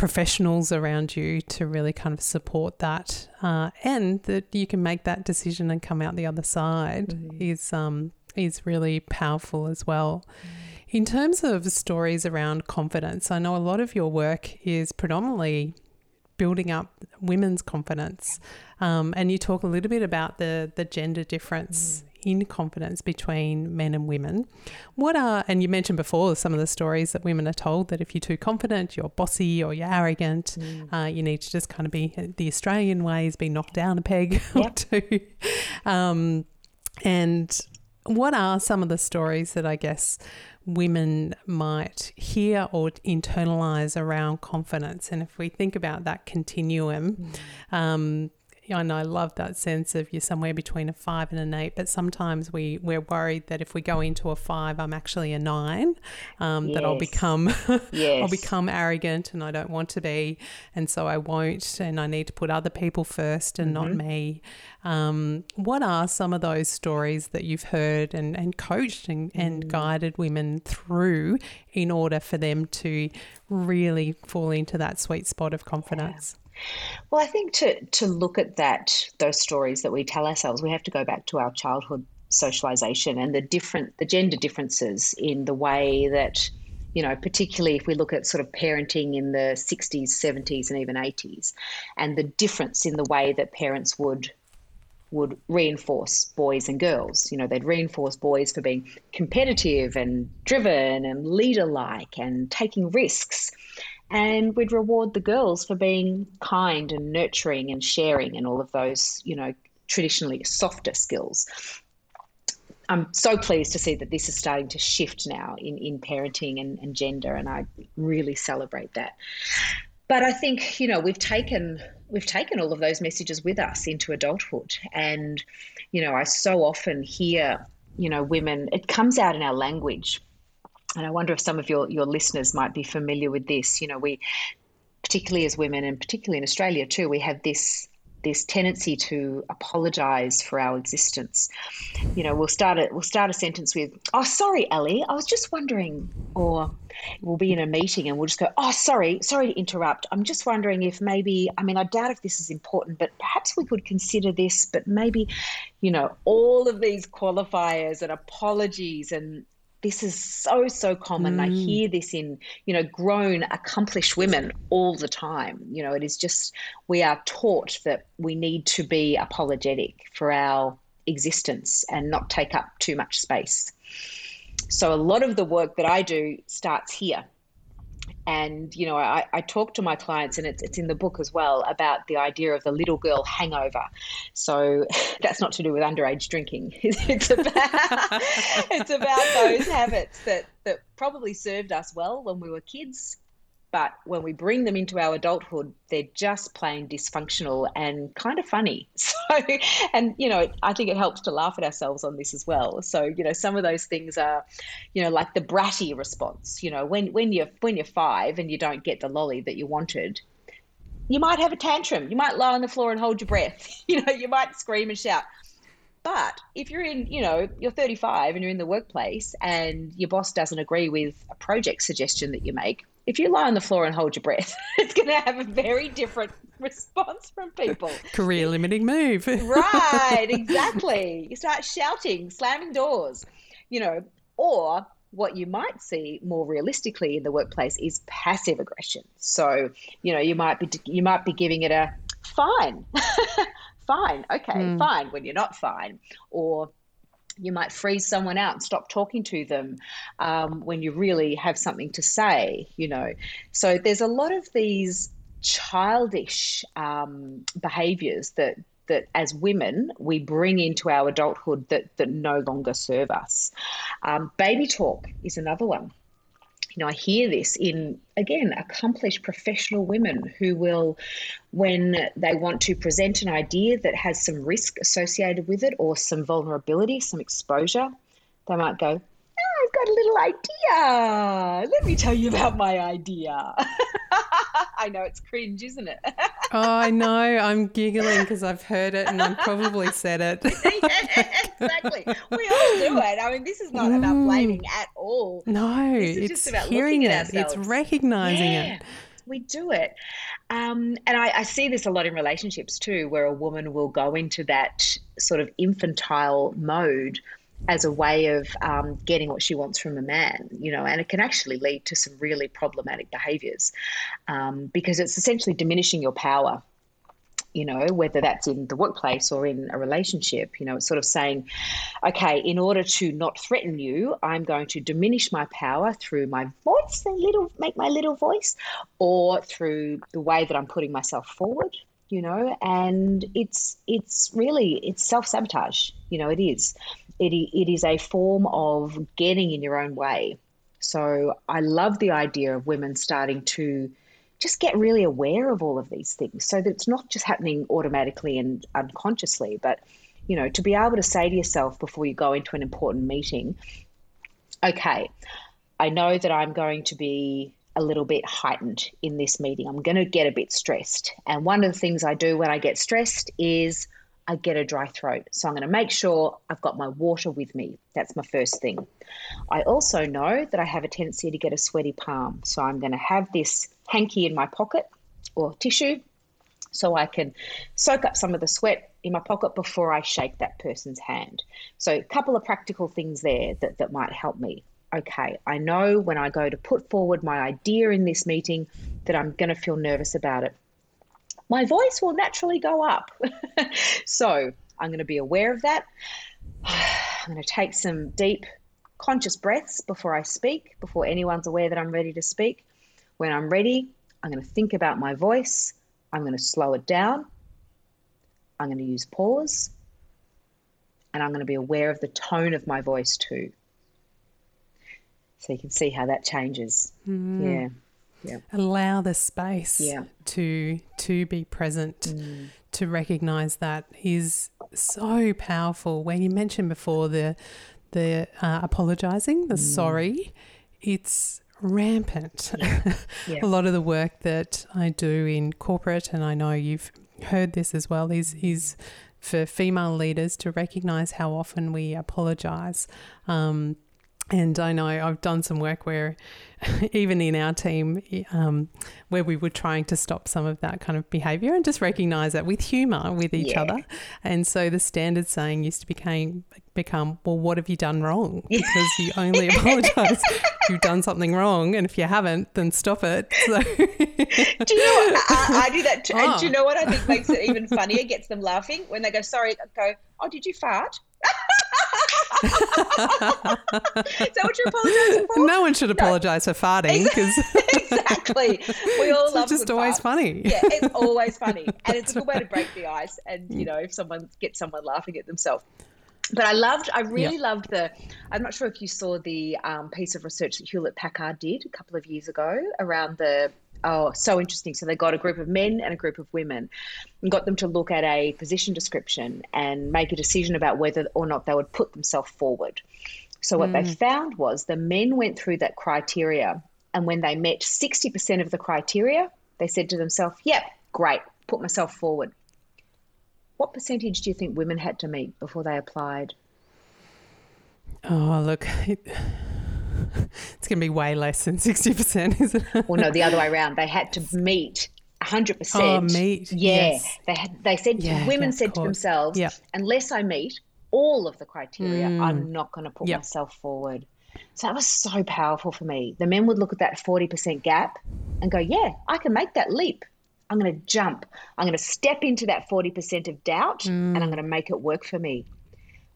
professionals around you to really kind of support that, uh, and that you can make that decision and come out the other side mm. is um, is really powerful as well. Mm. In terms of stories around confidence, I know a lot of your work is predominantly building up women's confidence, um, and you talk a little bit about the the gender difference mm in confidence between men and women. What are, and you mentioned before some of the stories that women are told that if you're too confident, you're bossy or you're arrogant, mm. uh, you need to just kind of be the Australian way is be knocked down a peg [LAUGHS] yep. or two. Um, and what are some of the stories that I guess women might hear or internalize around confidence? And if we think about that continuum, mm. um, and I love that sense of you're somewhere between a five and an eight. But sometimes we we're worried that if we go into a five, I'm actually a nine. Um, yes. That I'll become [LAUGHS] yes. I'll become arrogant, and I don't want to be, and so I won't. And I need to put other people first and mm-hmm. not me. Um, what are some of those stories that you've heard and, and coached and, and mm. guided women through in order for them to really fall into that sweet spot of confidence? Well, I think to to look at that those stories that we tell ourselves, we have to go back to our childhood socialization and the different the gender differences in the way that you know particularly if we look at sort of parenting in the 60s 70s and even 80s and the difference in the way that parents would would reinforce boys and girls. You know, they'd reinforce boys for being competitive and driven and leader like and taking risks and we'd reward the girls for being kind and nurturing and sharing and all of those, you know, traditionally softer skills. I'm so pleased to see that this is starting to shift now in, in parenting and, and gender, and I really celebrate that. But I think you know we've taken we've taken all of those messages with us into adulthood, and you know I so often hear you know women. It comes out in our language and I wonder if some of your, your listeners might be familiar with this. You know, we, particularly as women, and particularly in Australia too, we have this this tendency to apologize for our existence. You know, we'll start a we'll start a sentence with, "Oh, sorry, Ellie, I was just wondering," or we'll be in a meeting and we'll just go, "Oh, sorry, sorry to interrupt. I'm just wondering if maybe, I mean, I doubt if this is important, but perhaps we could consider this, but maybe, you know, all of these qualifiers and apologies and this is so so common mm. i hear this in you know grown accomplished women all the time you know it is just we are taught that we need to be apologetic for our existence and not take up too much space so a lot of the work that I do starts here. And, you know, I, I talk to my clients, and it's, it's in the book as well, about the idea of the little girl hangover. So [LAUGHS] that's not to do with underage drinking. [LAUGHS] It's about, [LAUGHS] it's about those habits that, that probably served us well when we were kids but when we bring them into our adulthood, they're just plain dysfunctional and kind of funny. [LAUGHS] So, and you know, I think it helps to laugh at ourselves on this as well. So, you know, some of those things are, you know, like the bratty response. You know, when when you're when you're five and you don't get the lolly that you wanted, you might have a tantrum. You might lie on the floor and hold your breath. [LAUGHS] You know, you might scream and shout. But if you're in, you know, you're 35 and you're in the workplace and your boss doesn't agree with a project suggestion that you make, if you lie on the floor and hold your breath, [LAUGHS] it's going to have a very different response from people. Career limiting move. [LAUGHS] right, exactly. You start shouting, slamming doors, you know, or what you might see more realistically in the workplace is passive aggression. So, you know, you might be you might be giving it a fine. [LAUGHS] fine. Okay, mm. fine when you're not fine or you might freeze someone out and stop talking to them um, when you really have something to say, you know. So there's a lot of these childish um, behaviors that that as women we bring into our adulthood that that no longer serve us. Um, baby talk is another one you know, I hear this in, again, accomplished professional women who will, when they want to present an idea that has some risk associated with it or some vulnerability, some exposure, they might go, I've got a little idea. Let me tell you about my idea. [LAUGHS] I know it's cringe, isn't it? [LAUGHS] oh, I know. I'm giggling because I've heard it and I've probably said it. [LAUGHS] yeah, exactly. We all do it. I mean, this is not mm. about blaming at all. No, it's just about hearing it. It's recognizing yeah. it. We do it. Um, and I, I, see this a lot in relationships too, where a woman will go into that sort of infantile mode as a way of um, getting what she wants from a man, you know, and it can actually lead to some really problematic behaviors um, because it's essentially diminishing your power. You know, whether that's in the workplace or in a relationship, you know, it's sort of saying, okay, in order to not threaten you, I'm going to diminish my power through my voice, the little, make my little voice, or through the way that I'm putting myself forward, you know and it's it's really it's self-sabotage you know it is it, it is a form of getting in your own way so i love the idea of women starting to just get really aware of all of these things so that it's not just happening automatically and unconsciously but you know to be able to say to yourself before you go into an important meeting okay i know that i'm going to be a little bit heightened in this meeting. I'm going to get a bit stressed. And one of the things I do when I get stressed is I get a dry throat. So I'm going to make sure I've got my water with me. That's my first thing. I also know that I have a tendency to get a sweaty palm. So I'm going to have this hanky in my pocket or tissue so I can soak up some of the sweat in my pocket before I shake that person's hand. So a couple of practical things there that, that might help me okay, I know when I go to put forward my idea in this meeting that I'm going to feel nervous about it. My voice will naturally go up. [LAUGHS] so I'm going to be aware of that. [SIGHS] I'm going to take some deep, conscious breaths before I speak, before anyone's aware that I'm ready to speak. When I'm ready, I'm going to think about my voice. I'm going to slow it down. I'm going to use pause. And I'm going to be aware of the tone of my voice too. So you can see how that changes. Mm. Yeah. Yeah. Allow the space yeah. to to be present, mm. to recognize that is so powerful. When you mentioned before the the uh, apologizing, the mm. sorry, it's rampant. [LAUGHS] Yeah. A lot of the work that I do in corporate, and I know you've heard this as well, is is for female leaders to recognize how often we apologize. Um, and I know I've done some work where, [LAUGHS] even in our team, um, where we were trying to stop some of that kind of behaviour and just recognise that with humour with each yeah. other. And so the standard saying used to become, become, well, what have you done wrong? [LAUGHS] Because you only apologise if you've done something wrong, and if you haven't, then stop it. So. [LAUGHS] do you know what? I, I do that. Too. Oh. And do you know what I think makes it even funnier? Gets them laughing when they go, "Sorry," go, "Oh, did you fart?" Is that what you're apologising for? No one should apologise for farting because [LAUGHS] exactly. We all [LAUGHS] love it's just always farts. funny. Yeah, it's always funny, [LAUGHS] and it's a good way to break the ice. And you know, if someone gets someone laughing at themselves. But I loved, I really Yeah. loved the. I'm not sure if you saw the um, piece of research that Hewlett Packard did a couple of years ago around the. Oh, so interesting. So they got a group of men and a group of women and got them to look at a position description and make a decision about whether or not they would put themselves forward. So what they hmm. found was the men went through that criteria, and when they met 60% of the criteria, they said to themselves, "Yep, great, put myself forward." What percentage do you think women had to meet before they applied? Oh, look, it, [LAUGHS] it's going to be way less than 60%, isn't it? Well, no, the other way around. They had to [LAUGHS] meet 100%. Oh, meet, Yeah. yes. They had they said Yeah, women said to themselves, Yeah. unless I meet all of the criteria, I'm not going to put Mm. Yep. myself forward. So that was so powerful for me. The men would look at that 40% gap and go, yeah, I can make that leap. I'm going to jump. I'm going to step into that 40% of doubt and I'm Mm. going to make it work for me.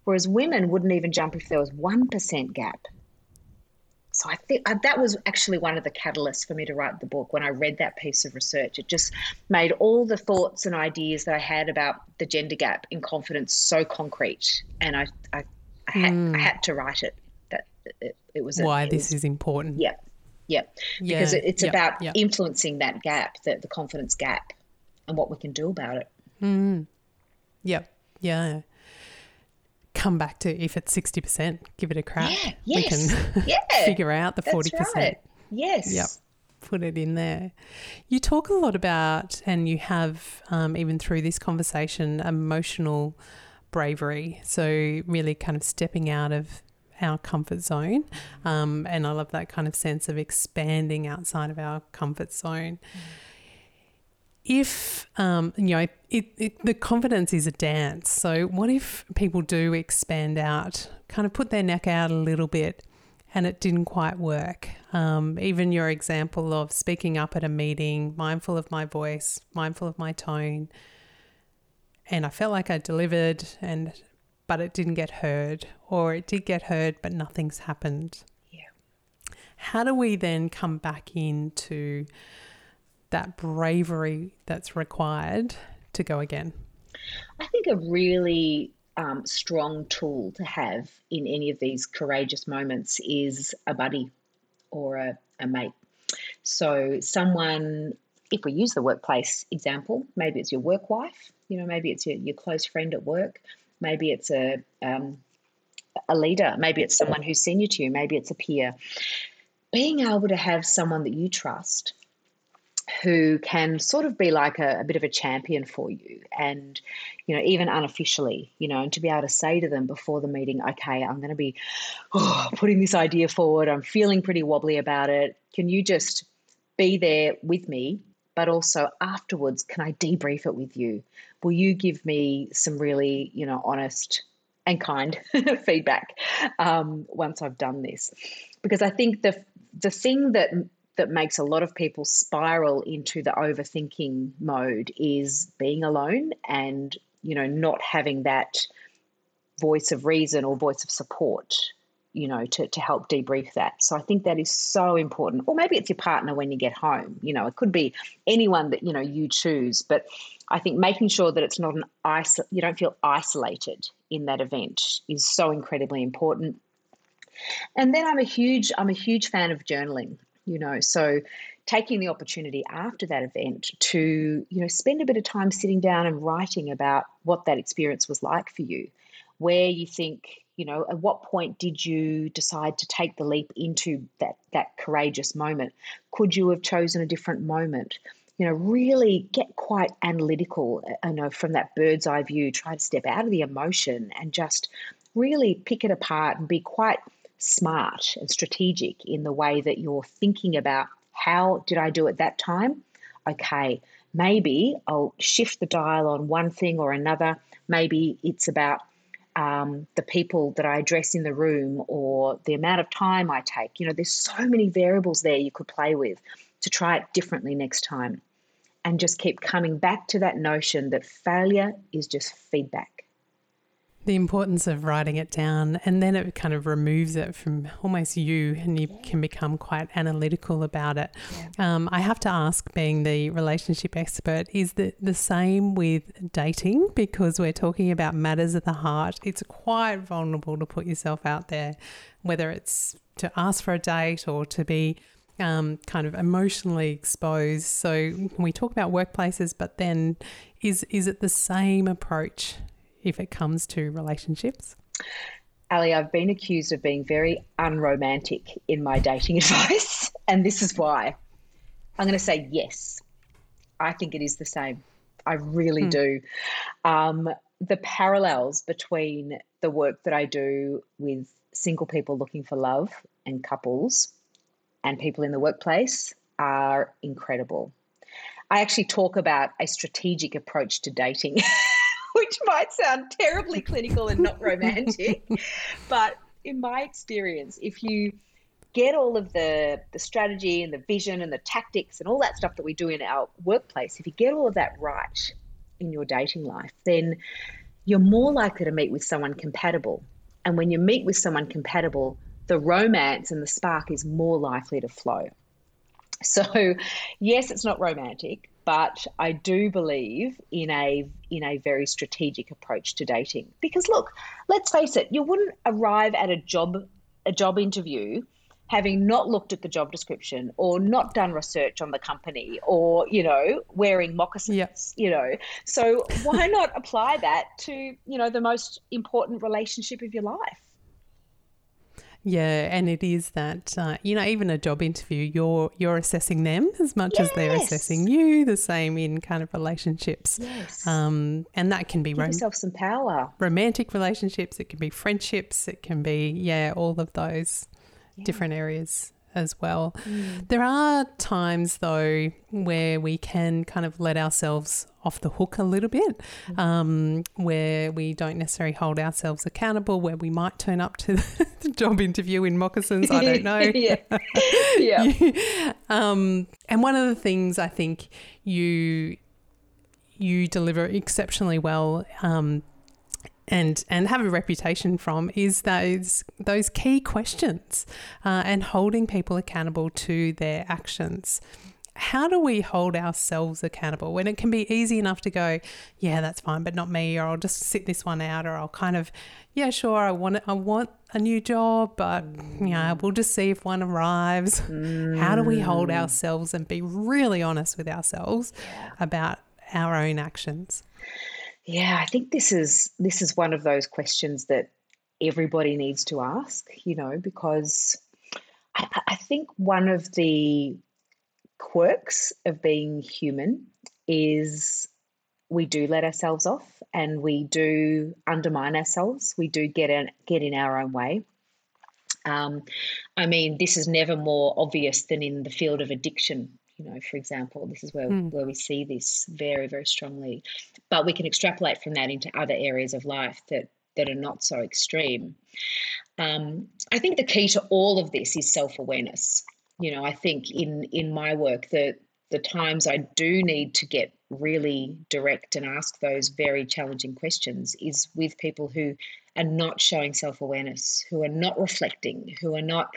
Whereas women wouldn't even jump if there was 1% gap. So I think uh, that was actually one of the catalysts for me to write the book. When I read that piece of research, it just made all the thoughts and ideas that I had about the gender gap in confidence so concrete, and I I, I, had, I had to write it. That it, it was a- Why it this was- is important. yeah, yeah, because it, it's yep, about yep. influencing that gap, the, the confidence gap, and what we can do about it. Yep. Yeah. Come back to if it's 60%, give it a crack. Yeah, We can [LAUGHS] yeah, figure out the 40%. right. Yes, Yep. Put it in there. You talk a lot about, and you have um, even through this conversation, emotional bravery. So, really kind of stepping out of our comfort zone. Um, and I love that kind of sense of expanding outside of our comfort zone. If, um, you know, it, it, the confidence is a dance. So, what if people do expand out, kind of put their neck out a little bit? and it didn't quite work. Um, even your example of speaking up at a meeting, mindful of my voice, mindful of my tone, and I felt like I delivered, and but it didn't get heard, or it did get heard, but nothing's happened. Yeah. How do we then come back into that bravery that's required to go again? I think a really um, strong tool to have in any of these courageous moments is a buddy or a, a mate. So, someone, if we use the workplace example, maybe it's your work wife, you know, maybe it's your, your close friend at work, maybe it's a, um, a leader, maybe it's someone who's senior to you, maybe it's a peer. Being able to have someone that you trust who can sort of be like a, a bit of a champion for you and you know even unofficially you know and to be able to say to them before the meeting okay i'm going to be oh, putting this idea forward. I'm feeling pretty wobbly about it. Can you just be there with me? But also afterwards can i debrief it with you? Will you give me some really you know honest and kind [LAUGHS] feedback um, once i've done this? Because i think the the thing that that makes a lot of people spiral into the overthinking mode is being alone and you know not having that voice of reason or voice of support you know to, to help debrief that. So i think that is so important. Or maybe it's your partner when you get home. You know it could be anyone that you know you choose. But i think making sure that it's not an iso- you don't feel isolated in that event is so incredibly important. And then i'm a huge i'm a huge fan of journaling you know so taking the opportunity after that event to you know spend a bit of time sitting down and writing about what that experience was like for you where you think you know at what point did you decide to take the leap into that that courageous moment? Could you have chosen a different moment? You know really get quite analytical uh, you know from that bird's eye view try to step out of the emotion and just really pick it apart and be quite smart and strategic in the way that you're thinking about how did I do it that time? Okay, maybe I'll shift the dial on one thing or another. Maybe it's about um, the people that I address in the room or the amount of time I take. You know, there's so many variables there you could play with to try it differently next time. And just keep coming back to that notion that failure is just feedback. The importance of writing it down and then it kind of removes it from almost you and you can become quite analytical about it. Yeah. Um, I have to ask, being the relationship expert, is that the same with dating? Because we're talking about matters of the heart. It's quite vulnerable to put yourself out there, whether it's to ask for a date or to be um, kind of emotionally exposed. So we talk about workplaces, but then is is it the same approach if it comes to relationships? Ali, I've been accused of being very unromantic in my dating [LAUGHS] advice, and this is why. I'm going to say yes. I think it is the same. I really hmm. do. Um, the parallels between the work that I do with single people looking for love and couples and people in the workplace are incredible. I actually talk about a strategic approach to dating. [LAUGHS] which might sound terribly clinical and not romantic. but in my experience, if you get all of the, the strategy and the vision and the tactics and all that stuff that we do in our workplace, if you get all of that right in your dating life, then you're more likely to meet with someone compatible. And when you meet with someone compatible, the romance and the spark is more likely to flow. So, yes, it's not romantic, but I do believe in a in a very strategic approach to dating. Because look, let's face it, you wouldn't arrive at a job a job interview having not looked at the job description or not done research on the company or you know wearing moccasins yep. you know so why not [LAUGHS] apply that to you know the most important relationship of your life yeah, and it is that uh, you know even a job interview, you're you're assessing them as much yes. as they're assessing you. The same in kind of relationships. Yes. Um, and that can be Give rom- yourself some power. Romantic relationships. It can be friendships. It can be yeah, all of those yeah. different areas as well. Mm. There are times though where we can kind of let ourselves off the hook a little bit, mm. um, where we don't necessarily hold ourselves accountable, where we might turn up to [LAUGHS] the job interview in moccasins. I don't know. [LAUGHS] yeah. [LAUGHS] yeah. um, and one of the things I think you you deliver exceptionally well um, and and have a reputation from is those those key questions uh, and holding people accountable to their actions. How do we hold ourselves accountable when it can be easy enough to go, yeah, that's fine, but not me, or I'll just sit this one out, or I'll kind of, yeah, sure, I want it, I want a new job, but yeah, we'll just see if one arrives. Mm. How do we hold mm. ourselves and be really honest with ourselves yeah. about our own actions? Yeah, I think this is this is one of those questions that everybody needs to ask, you know, because I, I think one of the quirks of being human is we do let ourselves off and we do undermine ourselves. We do get in, get in our own way. Um, I mean, this is never more obvious than in the field of addiction you know, for example, this is where, mm. where we see this very, very strongly. But we can extrapolate from that into other areas of life that, that are not so extreme. Um, I think the key to all of this is self awareness. You know, I think in in my work, the the times I do need to get really direct and ask those very challenging questions is with people who are not showing self awareness, who are not reflecting, who are not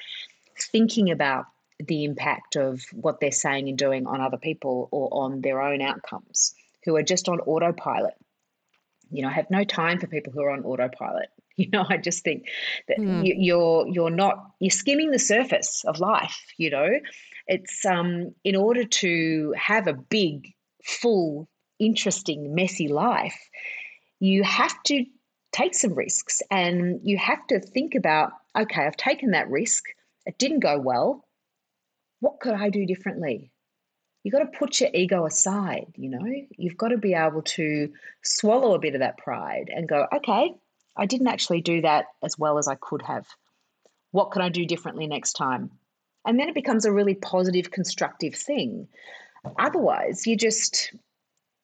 thinking about the impact of what they're saying and doing on other people or on their own outcomes, who are just on autopilot. You know, I have no time for people who are on autopilot. [LAUGHS] You know, I just think that mm. you, you're you're not you're skimming the surface of life. You know, it's um in order to have a big, full, interesting, messy life, you have to take some risks and you have to think about okay, I've taken that risk. It didn't go well what could I do differently? You've got to put your ego aside, you know? You've got to be able to swallow a bit of that pride and go, okay, I didn't actually do that as well as I could have. What can I do differently next time? And then it becomes a really positive, constructive thing. Otherwise, you just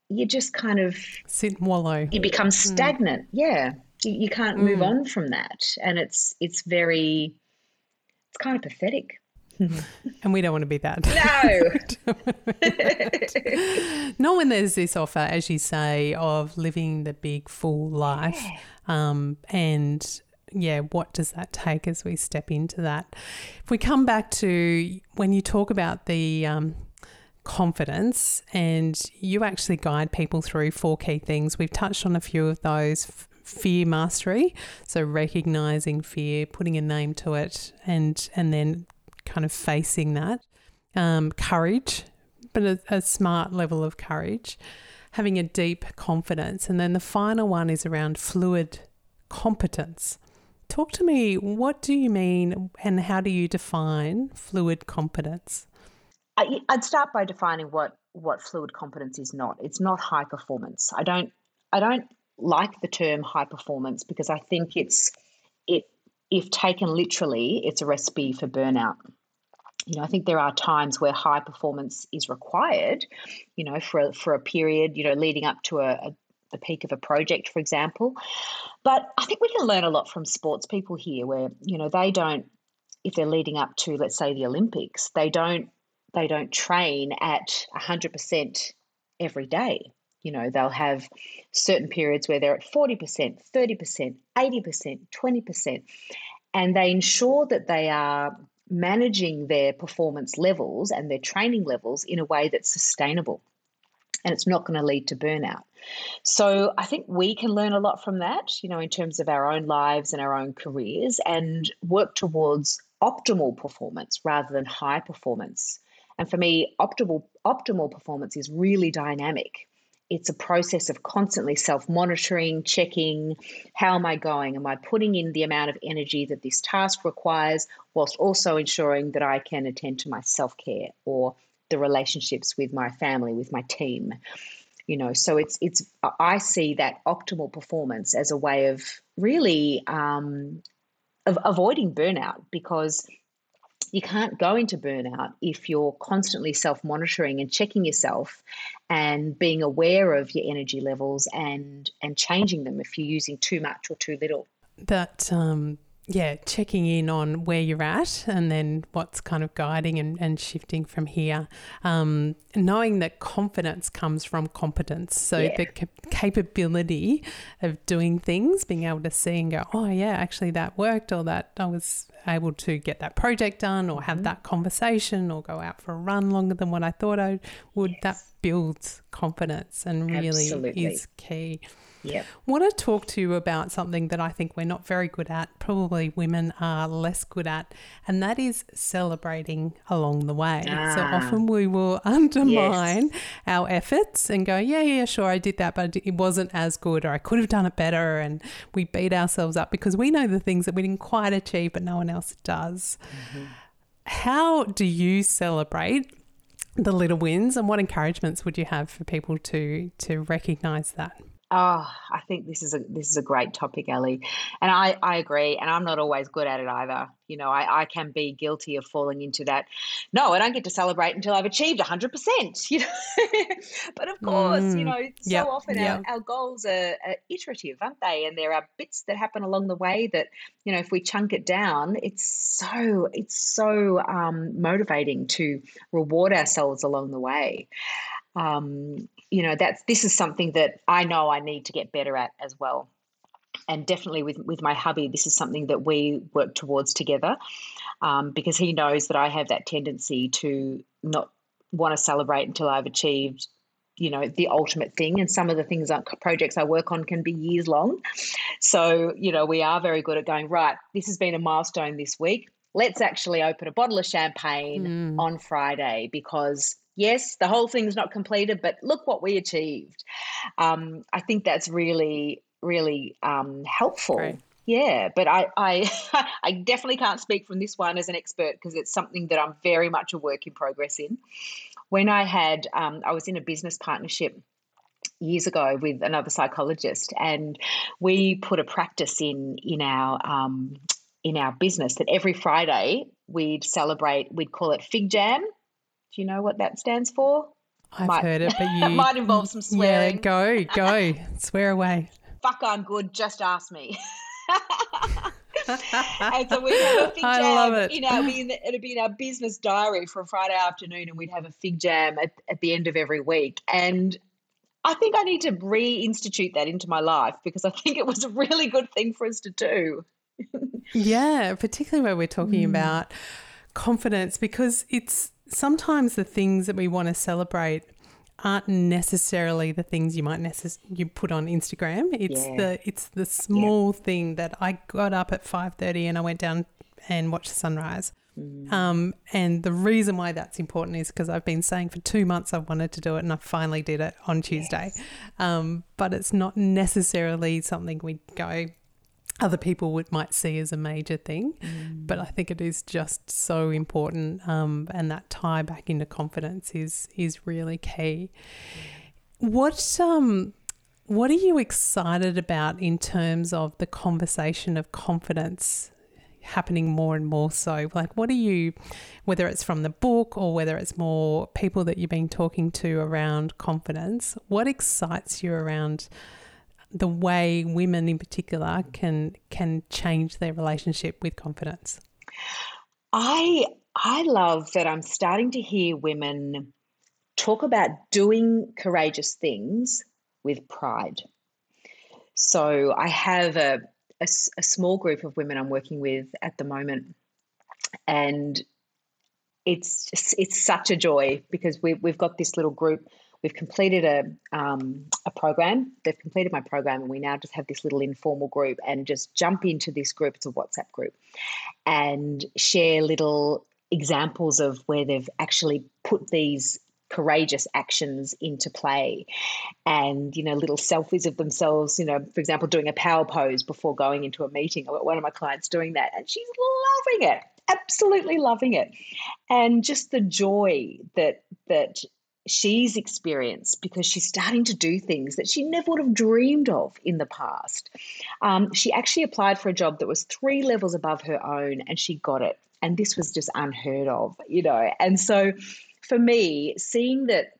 you just kind of sit and wallow. You become mm. stagnant. Mm. Yeah, you, you can't mm. move on from that, and it's it's very it's kind of pathetic. And we don't want to be that. No. Not when there's this offer, as you say, of living the big full life. Um, and yeah, what does that take as we step into that? If we come back to when you talk about the um, confidence and you actually guide people through four key things, we've touched on a few of those. Fear mastery, so recognizing fear, putting a name to it, and and then kind of facing that. Um, courage, but a, a smart level of courage. Having a deep confidence, and then the final one is around fluid competence. Talk to me, what do you mean and how do you define fluid competence? I, I'd start by defining what what fluid competence is not. It's not high performance. I don't I don't like the term high performance because I think it's it if taken literally, it's a recipe for burnout. You know, I think there are times where high performance is required, you know, for a, for a period, you know, leading up to a, a the peak of a project, for example. But I think we can learn a lot from sports people here, where you know they don't, if they're leading up to, let's say, the Olympics, they don't they don't train at hundred percent every day. You know, they'll have certain periods where they're at 40%, 30%, 80%, 20%, and they ensure that they are managing their performance levels and their training levels in a way that's sustainable and it's not going to lead to burnout. So I think we can learn a lot from that, you know, in terms of our own lives and our own careers and work towards optimal performance rather than high performance. And for me, optimal optimal performance is really dynamic. It's a process of constantly self-monitoring, checking how am I going? Am I putting in the amount of energy that this task requires whilst also ensuring that I can attend to my self-care or the relationships with my family, with my team you know so it's it's i see that optimal performance as a way of really um, of avoiding burnout because you can't go into burnout if you're constantly self-monitoring and checking yourself and being aware of your energy levels and and changing them if you're using too much or too little. That um yeah, checking in on where you're at and then what's kind of guiding and, and shifting from here. Um, knowing that confidence comes from competence. So yeah. the ca- capability of doing things, being able to see and go, oh, yeah, actually that worked or that I was able to get that project done or have mm-hmm. that conversation or go out for a run longer than what I thought I would. Yes. That builds confidence and really Absolutely. is key. Yeah. Want to talk to you about something that I think we're not very good at, probably women are less good at, and that is celebrating along the way. Ah. So often we will [LAUGHS] undermine yes. our efforts and go, yeah, yeah, sure, I did that, but it wasn't as good, or I could have done it better. And we beat ourselves up because we know the things that we didn't quite achieve, but no one else does. Mm-hmm. How do you celebrate the little wins and what encouragements would you have for people to to recognize that? Oh, I think this is a this is a great topic, Ellie, and I I agree. And I'm not always good at it either. You know, I, I can be guilty of falling into that. No, I don't get to celebrate until I've achieved 100. percent [LAUGHS] You know, but of course, mm, you know, so yep, often yep. Our, our goals are, are iterative, aren't they? And there are bits that happen along the way that you know, if we chunk it down, it's so it's so um, motivating to reward ourselves along the way um, you know that's this is something that I know I need to get better at as well. And definitely with with my hubby, this is something that we work towards together, um, because he knows that I have that tendency to not want to celebrate until I've achieved you know the ultimate thing and some of the things projects i work on can be years long so you know we are very good at going right this has been a milestone this week let's actually open a bottle of champagne mm. on friday because yes, the whole thing's not completed, but look what we achieved. Um, I think that's really, really um, helpful. Yeah, but I, I, [LAUGHS] I definitely can't speak from this one as an expert because it's something that I'm very much a work in progress in. When I had, um, I was in a business partnership years ago with another psychologist, and we put a practice in in our um, in our business that every Friday we'd celebrate. We'd call it Fig Jam do you know what that stands for? I've might, heard it, but [LAUGHS] you might involve some [LAUGHS] swearing. Yeah, go, go, [LAUGHS] swear away. Fuck, I'm good. Just ask me. and so we'd have a fig I jam. love it. You know, it'd be, in the, it'd be in our business diary for a Friday afternoon, and we'd have a fig jam at, at the end of every week. And I think I need to reinstitute that into my life because I think it was a really good thing for us to do. Yeah, particularly where we're talking Mm. about confidence, because it's sometimes the things that we want to celebrate aren't necessarily the things you might necess- you put on Instagram. It's Yeah. the it's the small thing that I got up at five thirty and I went down and watched the sunrise. Mm. Um, and the reason why that's important is because I've been saying for two months I wanted to do it, and I finally did it on Tuesday. Um, but it's not necessarily something we go. Other people would might see as a major thing, but I think it is just so important, um, and that tie back into confidence is is really key. What um, what are you excited about in terms of the conversation of confidence happening more and more so? Like, what are you, whether it's from the book or whether it's more people that you've been talking to around confidence, what excites you around the way women in particular can can change their relationship with confidence? I I love that I'm starting to hear women talk about doing courageous things with pride. So I have a a small group of women I'm working with at the moment, and it's just- it's such a joy because we, we've got this little group. We've completed a um, a program. They've completed my program, and we now just have this little informal group and just jump into this group. It's a WhatsApp group, and share little examples of where they've actually put these courageous actions into play and you know little selfies of themselves you know for example doing a power pose before going into a meeting one of my clients doing that and she's loving it absolutely loving it and just the joy that that she's experienced because she's starting to do things that she never would have dreamed of in the past. Um, she actually applied for a job that was three levels above her own and she got it. And this was just unheard of you know. And so for me seeing that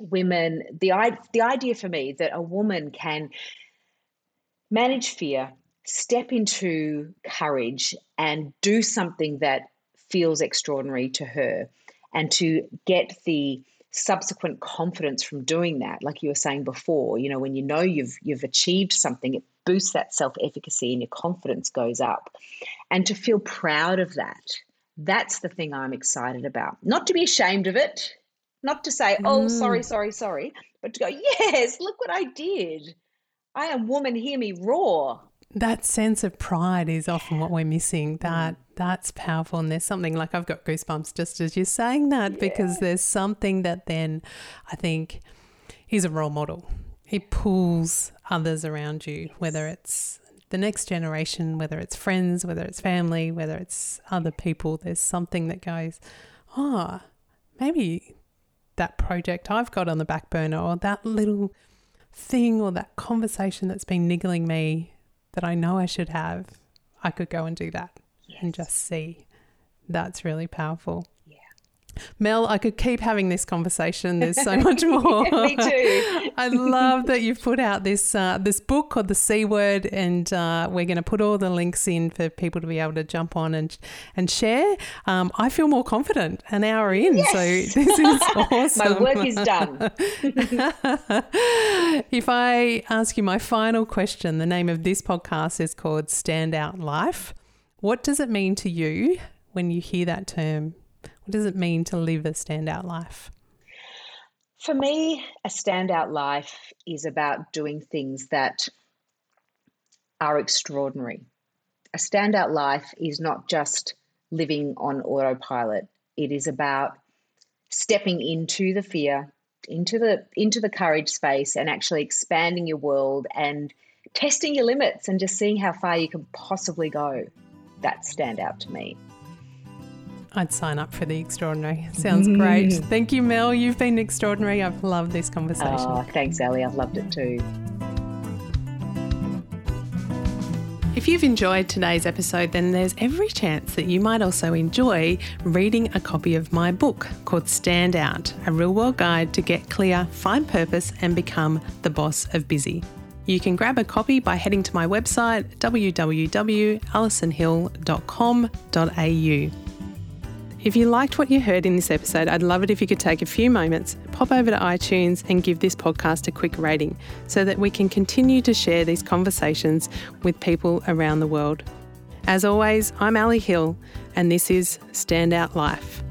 women the the idea for me that a woman can manage fear step into courage and do something that feels extraordinary to her and to get the subsequent confidence from doing that like you were saying before you know when you know you've you've achieved something it boosts that self-efficacy and your confidence goes up and to feel proud of that that's the thing i'm excited about not to be ashamed of it not to say oh Mm. sorry sorry sorry but to go yes look what i did i am woman hear me roar That sense of pride is often what we're missing. That that's powerful, and there's something like I've got goosebumps just as you're saying that because there's something that then I think is a role model. He pulls others around you, whether it's the next generation, whether it's friends, whether it's family, whether it's other people. There's something that goes, oh, maybe that project I've got on the back burner, or that little thing, or that conversation that's been niggling me that I know I should have, I could go and do that and just see. That's really powerful. Yeah. Mel, I could keep having this conversation. There's so [LAUGHS] much more. me too [LAUGHS] I love that you've put out this uh, this book called The C Word, and uh, we're going to put all the links in for people to be able to jump on and and share. Um, I feel more confident an hour in, so [LAUGHS] this is awesome. my work is done if I ask you my final question, the name of this podcast is called Standout Life. What does it mean to you when you hear that term? What does it mean to live a standout life? For me, a standout life is about doing things that are extraordinary. A standout life is not just living on autopilot. It is about stepping into the fear, into the into the courage space and actually expanding your world and testing your limits and just seeing how far you can possibly go. That stand out to me. I'd sign up for the extraordinary. Sounds great. Mm. Thank you, Mel. You've been extraordinary. I've loved this conversation. Oh, thanks, Ali. I've loved it too. If you've enjoyed today's episode, then there's every chance that you might also enjoy reading a copy of my book called Stand Out, a real world guide to get clear, find purpose, and become the boss of busy. You can grab a copy by heading to my website www.alisonhill.com.au. If you liked what you heard in this episode, I'd love it if you could take a few moments, pop over to iTunes and give this podcast a quick rating so that we can continue to share these conversations with people around the world. As always, I'm Ali Hill, and this is Standout Life.